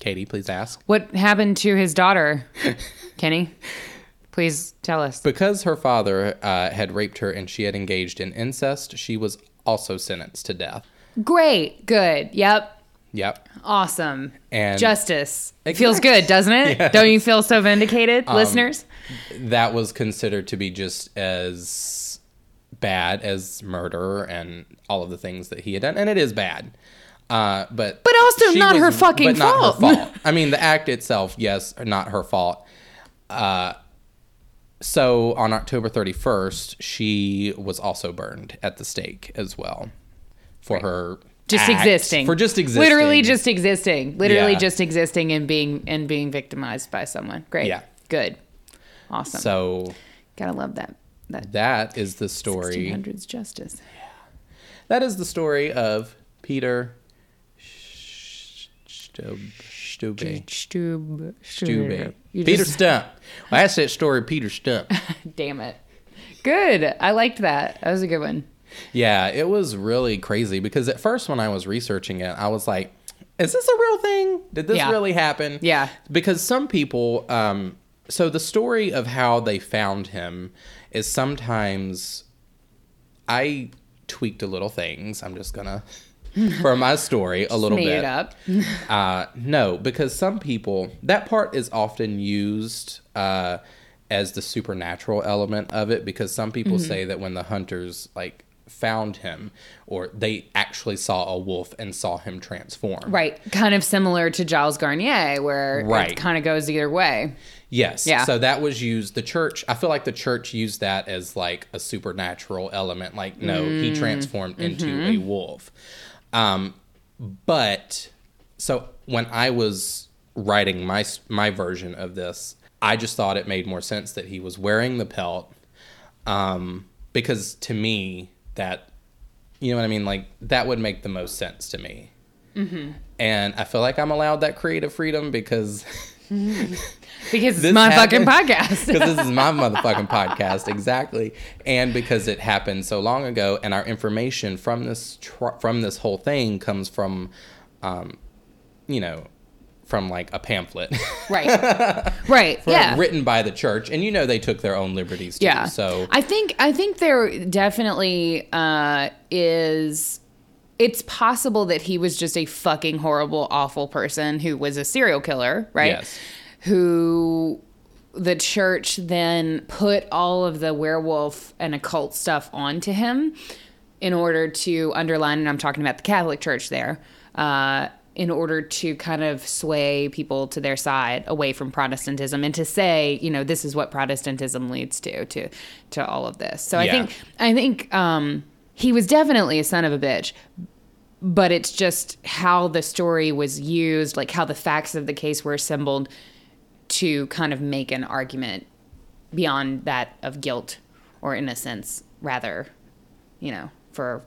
Katie, please ask. What happened to his daughter, *laughs* Kenny? Please tell us. Because her father uh, had raped her and she had engaged in incest, she was also sentenced to death. Great. Good. Yep. Yep. Awesome. And Justice. It feels good, doesn't it? *laughs* Don't you feel so vindicated, Um, listeners? that was considered to be just as bad as murder and all of the things that he had done, and it is bad. Uh, but But also not her fucking but not her fault. fault. *laughs* I mean, the act itself, yes, not her fault. Uh, so on October 31st, she was also burned at the stake as well for her Just act- existing. for just existing, Literally just existing. Literally Yeah. just existing and being and being victimized by someone. Great. Yeah. Good. Awesome. So Gotta love that. That that is the story. 1600s justice. Yeah. That is the story of Peter Stube. Stube. Stube. Stube. Peter just- Stump. Well, that's that story Peter Stump. *laughs* Damn it. Good. I liked that. That was a good one. yeah, it was really crazy because at first when I was researching it, I was like, is this a real thing? Did this Yeah. really happen? Yeah. Because some people, um, so the story of how they found him is sometimes I tweaked a little things. I'm just gonna *laughs* for my story a little bit. it up. *laughs* Uh, no, because some people that part is often used uh, as the supernatural element of it. Because some people Mm-hmm. say that when the hunters like found him, or they actually saw a wolf and saw him transform. Right. Kind of similar to Gilles Garnier, where Right. it kind of goes either way. Yes. Yeah. So that was used. The church. I feel like the church used that as like a supernatural element. Like, no, Mm. he transformed into Mm-hmm. a wolf. Um, but so when I was writing my my version of this, I just thought it made more sense that he was wearing the pelt, um, because to me that, you know what I mean, like that would make the most sense to me. Mm-hmm. And I feel like I'm allowed that creative freedom because *laughs* Because it's This my fucking podcast. *laughs* because this is my motherfucking podcast exactly and because it happened so long ago and our information from this tr- from this whole thing comes from um you know from like a pamphlet *laughs* right. *laughs* Right. yeah. written by the church and you know they took their own liberties too Yeah. so I think I think there definitely uh, is. It's possible that he was just a fucking horrible, awful person who was a serial killer, right? Yes. Who the church then put all of the werewolf and occult stuff onto him in order to underline, and I'm talking about the Catholic Church there, uh, in order to kind of sway people to their side away from Protestantism and to say, you know, this is what Protestantism leads to, to, to all of this. So I think, I think um, he was definitely a son of a bitch, but it's just how the story was used, like how the facts of the case were assembled to kind of make an argument beyond that of guilt or innocence, rather, you know, for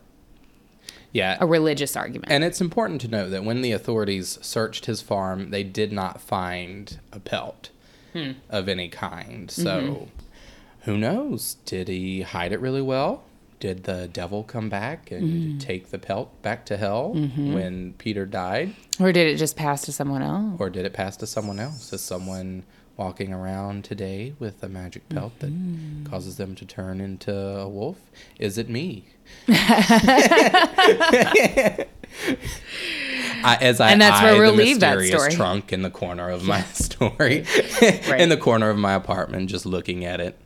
yeah a religious argument. and it's important to note that when the authorities searched his farm they did not find a pelt Hmm. of any kind so Mm-hmm. who knows did he hide it really well did the devil come back and Mm-hmm. take the pelt back to hell when peter died or did it just pass to someone else? or did it pass to someone else is someone walking around today with a magic pelt Mm-hmm. that causes them to turn into a wolf is it me *laughs* I, as I And that's where we'll leave that story. trunk in the corner of my *laughs* story, Right. in the corner of my apartment, just looking at it.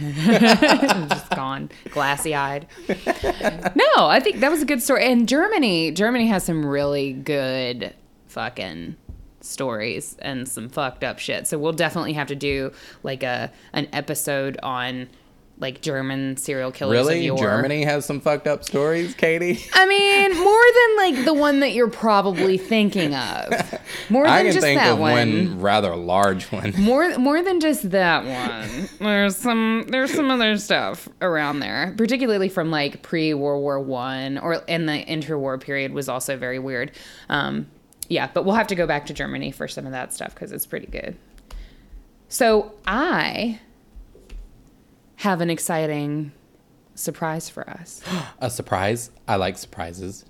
*laughs* just gone, glassy eyed. No, I think that was a good story. And Germany, Germany has some really good fucking stories and some fucked up shit. So we'll definitely have to do like a an episode on like German serial killers. Really. Germany has some fucked up stories, Katie. *laughs* I mean, more than like the one that you're probably thinking of. *laughs* More than I can just think that of one. one rather large one. *laughs* More more than just that one. There's some there's some other stuff around there, particularly from like pre World War One or in the interwar period was also very weird. Um, yeah, but we'll have to go back to Germany for some of that stuff because it's pretty good. So I have an exciting surprise for us. *gasps* A surprise. I like surprises.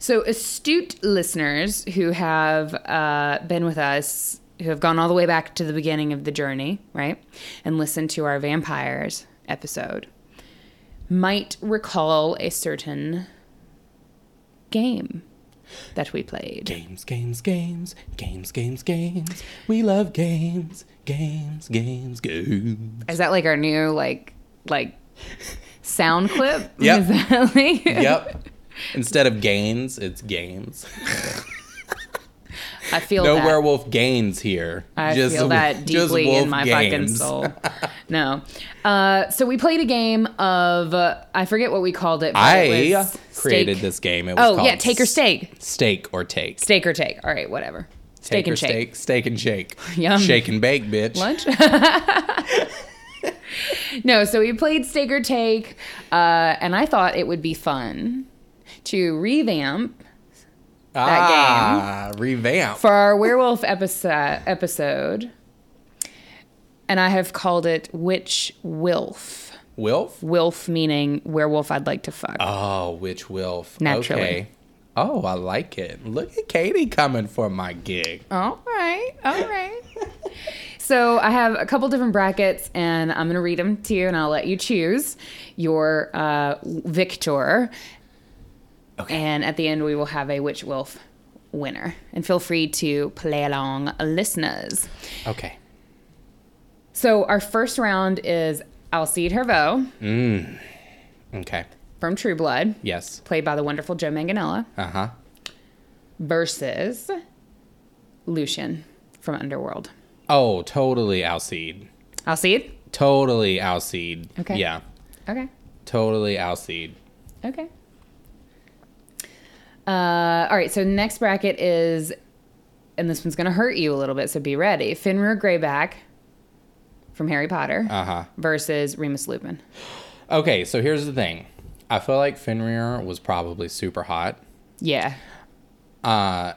So, astute listeners who have uh, been with us, who have gone all the way back to the beginning of the journey, right, and listened to our vampires episode, might recall a certain game that we played. Games, games, games, games, games, games. We love games, games, games, games. Is that like our new like like sound clip? Yep. Is that like- Yep. Instead of gains, it's games. *laughs* I feel No that. werewolf gains here. I Just- feel that just deeply in my fucking games. *laughs* soul. No. Uh, so we played a game of uh, I forget what we called it. But I it created this game. It was Oh yeah, take or steak, Steak or take. steak or take. All right, whatever. Steak Take or and shake. steak. Steak and shake. *laughs* Yum. Shake and bake, bitch. Lunch. *laughs* no, so we played steak or take, uh, and I thought it would be fun to revamp ah, revamp. for our werewolf episode. Episode, and I have called it Which Wilf. Wilf? Wilf meaning werewolf I'd like to fuck. Oh, Which Wilf? Naturally. Okay. Oh, I like it. Look at Katie coming for my gig. All right, all right. so I have a couple different brackets, and I'm gonna read them to you, and I'll let you choose your uh, victor. Okay. And at the end, we will have a Witch Wolf winner. And feel free to play along, listeners. Okay. So our first round is Alcide Herveaux Okay. from True Blood, Yes. played by the wonderful Joe Manganiello, Uh huh. versus Lucian from Underworld. Oh, totally Alcide. Alcide? Totally Alcide. Okay. Yeah. Okay. Totally Alcide. Okay. Uh, all right. So next bracket is, and this one's going to hurt you a little bit, so be ready. Fenrir Greyback from Harry Potter Uh huh. versus Remus Lupin. Okay, so here's the thing. I feel like Fenrir was probably super hot. Yeah. Uh,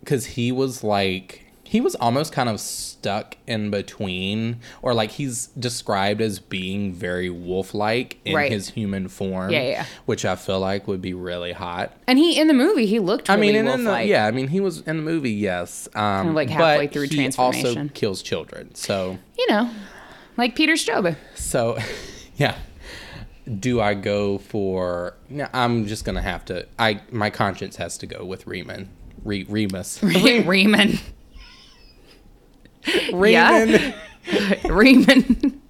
because he was like he was almost kind of stuck in between or like he's described as being very wolf-like in Right. his human form Yeah, yeah. which i feel like would be really hot And he in the movie he looked i really mean and in the, yeah i mean he was in the movie yes um of like halfway but through he also kills children so You know, like Peter Strobel. so *laughs* yeah do i go for no, i'm just gonna have to i my conscience has to go with Reman. Re, remus Riemann. *laughs* *laughs* Raymond. *laughs* Riemann.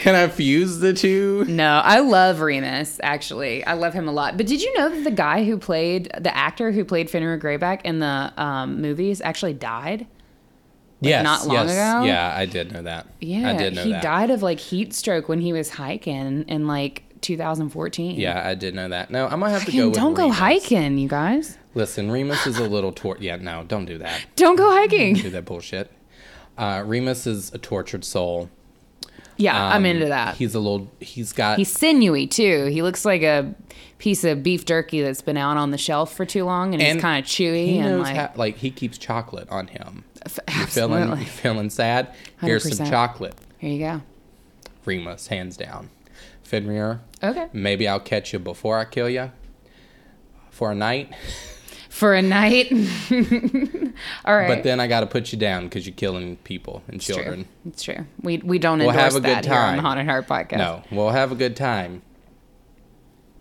Can I fuse the two? No, I love Remus, actually. I love him a lot. But did you know that the guy who played, the actor who played Fenrir Greyback in the um, movies actually died? yes, not long yes. ago? Yeah, I did know that. Yeah. I did know that. he that. died of like heat stroke when he was hiking in like 2014. Yeah, I did know that. No, I'm gonna have to go with don't go Remus. hiking, you guys. Listen, Remus is a little tor. Yeah, no, don't do that. *laughs* Don't go hiking. Don't do that bullshit. Uh, Remus is a tortured soul. Yeah, I'm Um, into that. He's a little. He's got. He's sinewy too. He looks like a piece of beef jerky that's been out on the shelf for too long and, and he's kind of chewy He and like, how, like he keeps chocolate on him. f- You're feeling, absolutely. you're feeling sad. Here's some 100%. chocolate. Here you go. Remus, hands down. Fenrir, Okay. maybe I'll catch you before I kill you. For a night, *laughs* For a night. *laughs* All right. but then I got to put you down because you're killing people and it's children. true. It's true. We we don't We'll endorse have a good that here on the. Haunted Heart podcast. No, we'll have a good time,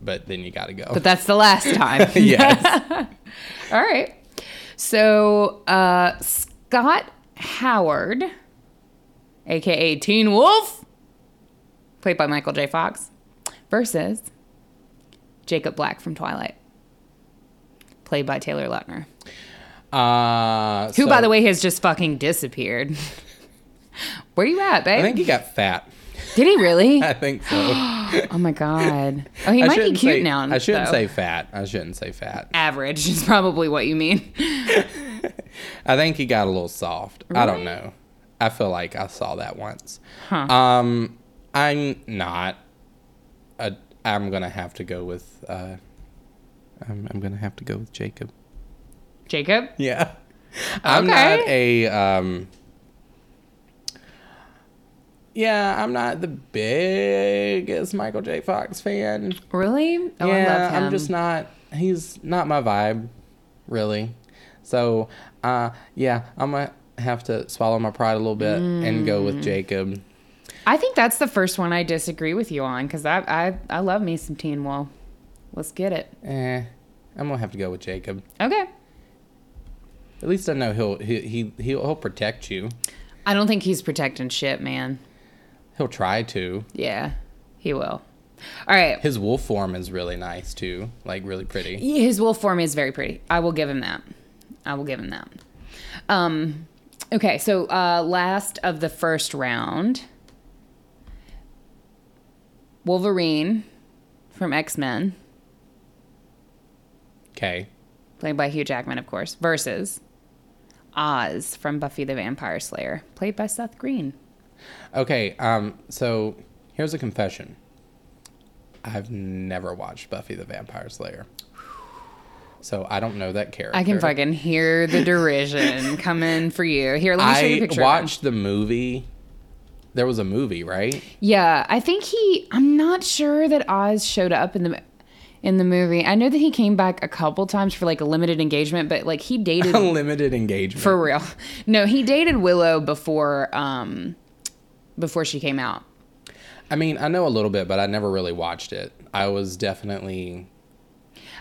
but then you got to go. But that's the last time. *laughs* yes. *laughs* All right. So uh, Scott Howard, aka Teen Wolf, played by Michael J. Fox, versus Jacob Black from Twilight, played by Taylor Lautner, Uh, who, so by the way, has just fucking disappeared. *laughs* Where you at, babe? I think he got fat. Did he really? *laughs* I think so. *gasps* oh my god. Oh, he I might be cute say, now. I shouldn't though. say fat. I shouldn't say fat. average is probably what you mean. *laughs* I think he got a little soft. I don't know. I feel like I saw that once. Huh. Um, I'm not. A, I'm gonna have to go with. Uh, I'm, I'm gonna have to go with Jacob. Jacob? Yeah. *laughs* I'm Okay. not a. Um, yeah, I'm not the biggest Michael J. Fox fan. Really? Oh, I yeah, love him. I'm just not. He's not my vibe, really. So, uh, yeah, I'm gonna have to swallow my pride a little bit and go Mm. with Jacob. I think that's the first one I disagree with you on because I, I I love me some Teen Wolf. Let's get it. Eh, I'm gonna have to go with Jacob. Okay. At least I know he'll he, he he'll, he'll protect you. I don't think he's protecting shit, man. He'll try to. Yeah, he will. All right. His wolf form is really nice too, like really pretty. His wolf form is very pretty. I will give him that. I will give him that. Um, okay, so uh, last of the first round, Wolverine from X Men, Okay. played by Hugh Jackman, of course, versus Oz from Buffy the Vampire Slayer, played by Seth Green. Okay. Um. So here's a confession. I've never watched Buffy the Vampire Slayer. So I don't know that character. I can fucking hear the derision *laughs* coming for you. Here, let me show you a I picture. him. watched the movie. There was a movie, right? Yeah, I think he. I'm not sure that Oz showed up in the in the movie. I know that he came back a couple times for like a limited engagement, but like he dated *laughs* a Limited engagement. for real. No, he dated Willow before um before she came out. I mean, I know a little bit, but I never really watched it. I was definitely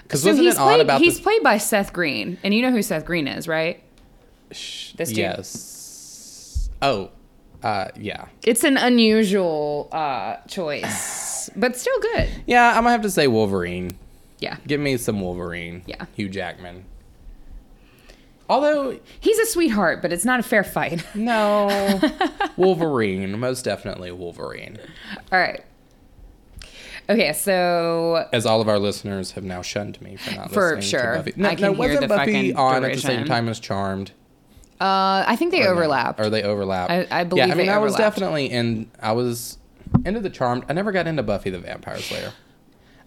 Because So wasn't he's it on played. about he's this? played by Seth Green, and you know who Seth Green is, right? This dude. yes. Oh, uh, yeah. It's an unusual uh, choice, but still good. Yeah, I'm gonna have to say Wolverine. Yeah, Give me some Wolverine. Yeah. Hugh Jackman. Although, he's a sweetheart, but it's not a fair fight. *laughs* no, Wolverine, most definitely Wolverine. All right. Okay, so As all of our listeners have now shunned me for not For listening sure. to Buffy. No, I can no, hear wasn't the Buffy on at the same time as Charmed? uh, I think they Or no? Or they overlap? I- I believe Yeah, I mean, I was definitely in. I was into the Charmed. I never got into Buffy the Vampire Slayer.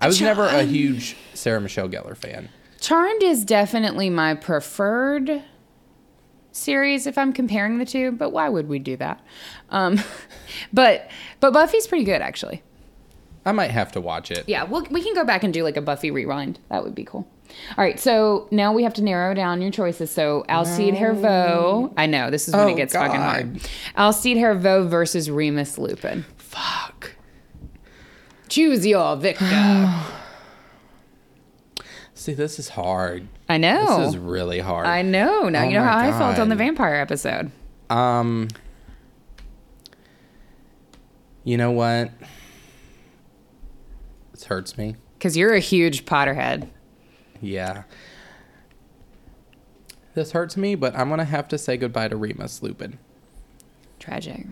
I was never a huge Sarah Michelle Gellar fan. Charmed is definitely my preferred series if I'm comparing the two, but why would we do that? Um, *laughs* but but Buffy's pretty good actually. I might have to watch it. Yeah, we'll, we can go back and do like a Buffy rewind. That would be cool. All right, so now we have to narrow down your choices. So Alcide Herveaux. I know this is when Oh, it gets fucking hard. God. Alcide Herveaux versus Remus Lupin. Fuck. Choose your victor. *sighs* See, this is hard. I know. This is really hard. I know. Now Oh you know how I felt on the vampire episode. Um. You know what? This hurts me. Because you're a huge Potterhead. Yeah. This hurts me, but I'm gonna have to say goodbye to Remus Lupin. Tragic.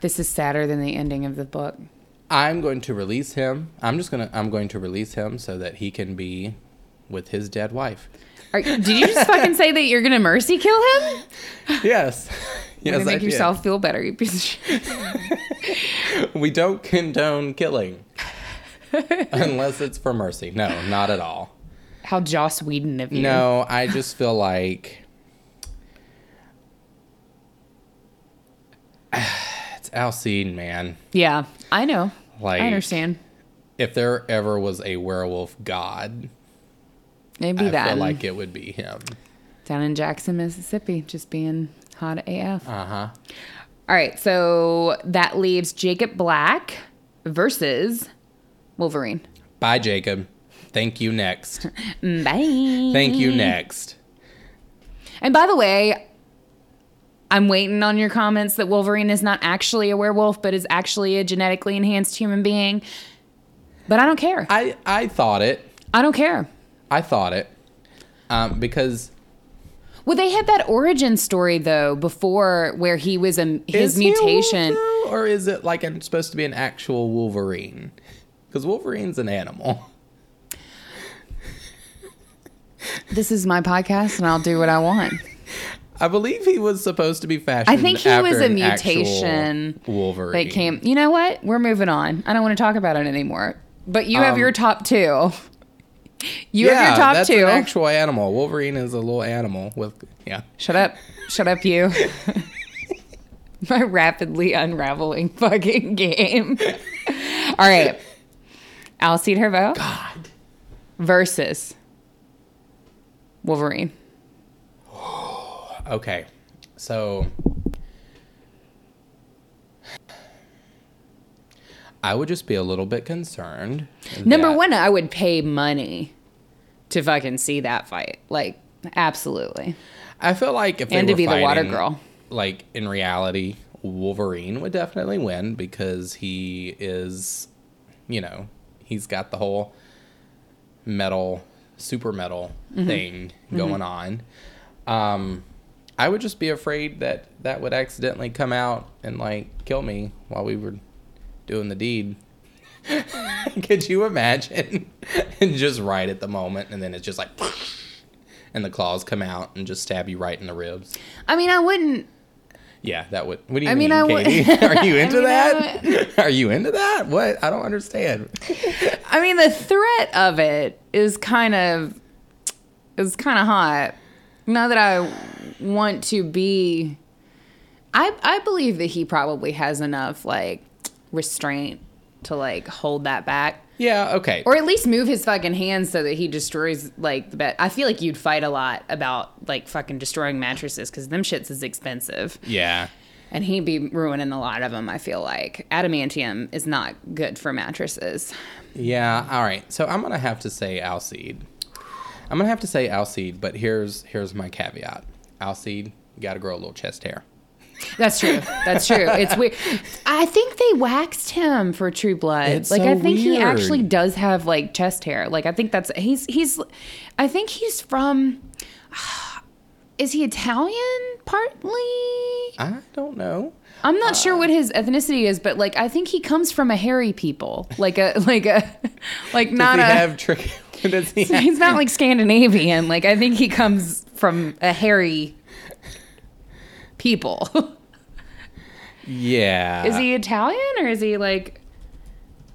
This is sadder than the ending of the book. I'm going to release him. I'm just gonna. I'm going to release him so that he can be with his dead wife. Are, did you just fucking say that you're gonna mercy kill him? *laughs* Yes. *laughs* Yes, yes, to I make did. yourself feel better, you piece of shit. *laughs* We don't condone killing, unless it's for mercy. No, not at all. How Joss Whedon of you. No, I just feel like *sighs* *sighs* it's Alcide, man. Yeah, I know. Like I understand. If there ever was a werewolf god, Maybe I that feel like it would be him. down in Jackson, Mississippi, just being hot AF. Uh huh. All right, so that leaves Jacob Black versus Wolverine. Bye, Jacob. Thank you. Next. *laughs* Bye. Thank you. Next. And by the way, I'm waiting on your comments that Wolverine is not actually a werewolf, but is actually a genetically enhanced human being. But I don't care. I I thought it. I don't care. I thought it. Um, because Well, they had that origin story though before where he was a his a wolf, mutation. or is it like it's supposed to be an actual Wolverine? Because Wolverine's an animal. This is my podcast, and I'll do what I want. *laughs* I believe he was supposed to be fashioned. I think he was a mutation Wolverine. That came. You know what? We're moving on. I don't want to talk about it anymore. But you have Um, your top two. You yeah, have your top that's two. an actual animal. Wolverine is a little animal with yeah. Shut up. Shut up, you. *laughs* My rapidly unraveling fucking game. All right. Alcide Herveaux. God. Versus Wolverine. Okay, so I would just be a little bit concerned. Number one, I would pay money to fucking see that fight. Like, absolutely. I feel like if they And to be the water girl. like in reality, Wolverine would definitely win because he is, you know, he's got the whole metal, super metal Mm-hmm. thing going on. Um, I would just be afraid that that would accidentally come out and like kill me while we were doing the deed. *laughs* Could you imagine? *laughs* and just right at the moment, and then it's just like, *laughs* and the claws come out and just stab you right in the ribs. I mean, I wouldn't. Yeah, that would. What do you I mean, mean, I would- Katie? Are you into mean, that? Are you into that? What? I don't understand. I mean, the threat of it is kind of is kind of hot. Not that I want to be. I I believe that he probably has enough like restraint to like hold that back, Yeah. Okay. or at least move his fucking hands so that he destroys like the bed. I feel like you'd fight a lot about like fucking destroying mattresses because them shits is expensive. yeah. And he'd be ruining a lot of them, I feel like. Adamantium is not good for mattresses. Yeah, all right. So I'm gonna have to say Alcide. I'm gonna have to say Alcide, but here's here's my caveat. Alcide, you gotta grow a little chest hair. That's true. That's true. *laughs* It's weird. I think they waxed him for True Blood. It's like so I think he actually does have like chest hair. Like I think that's he's he's I think he's from *sighs* is he Italian partly? I don't know. I'm not sure uh, what his ethnicity is, but like I think he comes from a hairy people. Like a *laughs* like a like not a have trick? *laughs* Does he have, he's not like Scandinavian. Like I think he comes from a hairy people. yeah. is he Italian or is he like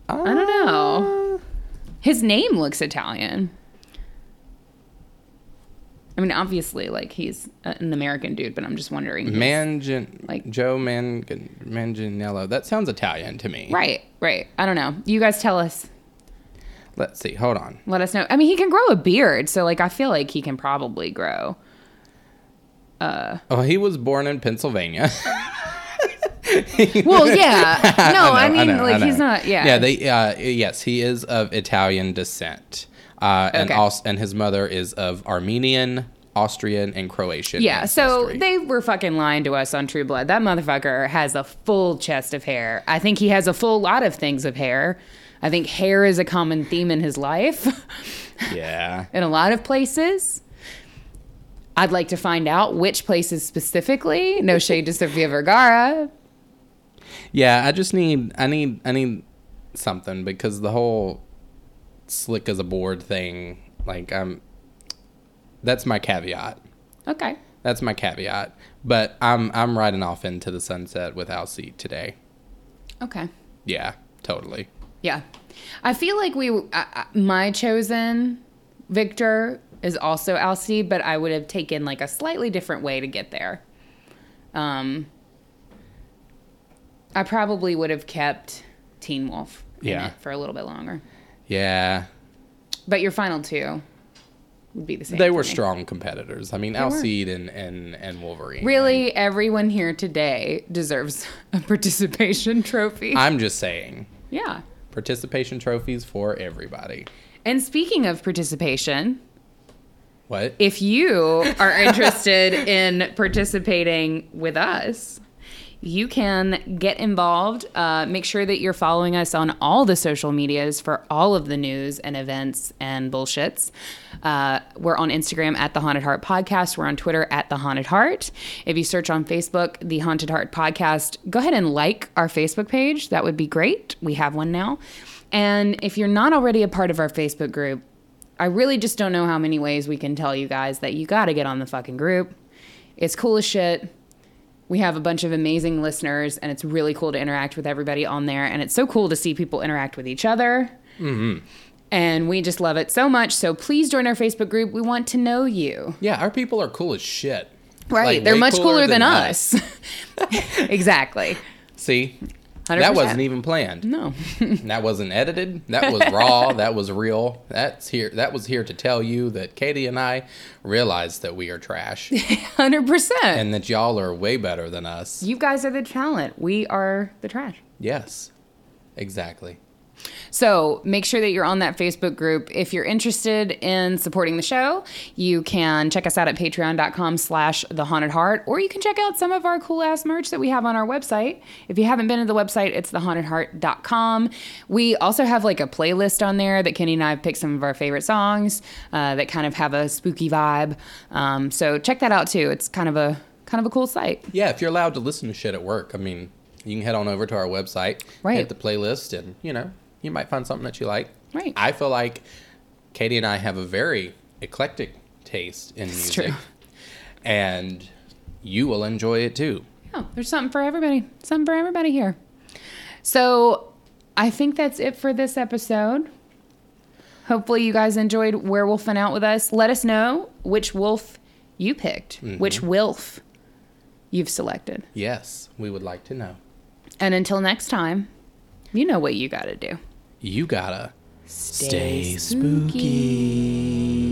I I don't know. Uh. His name looks Italian. I mean, obviously, like he's an American dude, but I'm just wondering. Mangin, Like- Joe Man Manganiello. That sounds Italian to me. Right, right. I don't know. You guys tell us. Let's see. Hold on. Let us know. I mean, he can grow a beard, so like I feel like he can probably grow. Oh, he was born in Pennsylvania. *laughs* Well, yeah. *laughs* No, I, know, mean, know, like I he's not. Yeah. Yeah. They. Uh, yes, he is of Italian descent, uh, and Okay. also, and his mother is of Armenian, Austrian, and Croatian. Yeah, so they were fucking lying to us on True Blood. That motherfucker has a full chest of hair. I think he has a full lot of things of hair. I think hair is a common theme in his life *laughs* Yeah. in a lot of places. I'd like to find out which places specifically. No shade to Sofia Vergara. Yeah, I just need I need I need something because the whole slick as a board thing, like I'm that's my caveat. Okay. That's my caveat. But I'm I'm riding off into the sunset with Alcide today. Okay. Yeah, totally. Yeah. I feel like we, I, my chosen Victor is also Alcide, but I would have taken like a slightly different way to get there. Um, I probably would have kept Teen Wolf in Yeah. it for a little bit longer. Yeah. But your final two would be the same. They were me. strong competitors. I mean, were. Alcide and, and, and Wolverine. Really, everyone here today deserves *laughs* a participation trophy. I'm just saying. yeah. Participation trophies for everybody. And speaking of participation, What? if you are interested in participating with us, you can get involved. Uh, make sure that you're following us on all the social medias for all of the news and events and bullshits. Uh, we're on Instagram at the Haunted Heart Podcast. We're on Twitter at the Haunted Heart. If you search on Facebook, the Haunted Heart Podcast, go ahead and like our Facebook page. That would be great. We have one now. And if you're not already a part of our Facebook group, I really just don't know how many ways we can tell you guys that you got to get on the fucking group. It's cool as shit. We have a bunch of amazing listeners, and it's really cool to interact with everybody on there. And it's so cool to see people interact with each other. Mm-hmm. And we just love it so much. So please join our Facebook group. We want to know you. Yeah, our people are cool as shit. Right. Like, They're much cooler, than, us. *laughs* exactly. *laughs* See? 100%. That wasn't even planned. No. *laughs* That wasn't edited. That was raw. that was real. That's here. That was here to tell you that Katie and I realized that we are trash *laughs* 100%. and that y'all are way better than us. you guys are the talent. We are the trash. Yes, exactly. So make sure that you're on that Facebook group. If you're interested in supporting the show, you can check us out at patreon.com slash the haunted heart, or you can check out some of our cool ass merch that we have on our website. If you haven't been to the website, it's thehauntedheart.com. We also have like a playlist on there that Kenny and I have picked some of our favorite songs uh, that kind of have a spooky vibe. Um, so check that out too. It's kind of a kind of a cool site. Yeah, if you're allowed to listen to shit at work, I mean, you can head on over to our website, Right. hit the playlist, and you know, you might find something that you like. Right. I feel like Katie and I have a very eclectic taste in It's music, true. and you will enjoy it too. Yeah, there's something for everybody. Something for everybody here. So I think that's it for this episode. Hopefully, you guys enjoyed werewolfing out with us. Let us know which wolf you picked, mm-hmm. which wilf you've selected. Yes, we would like to know. And until next time, you know what you got to do. You gotta Stay spooky.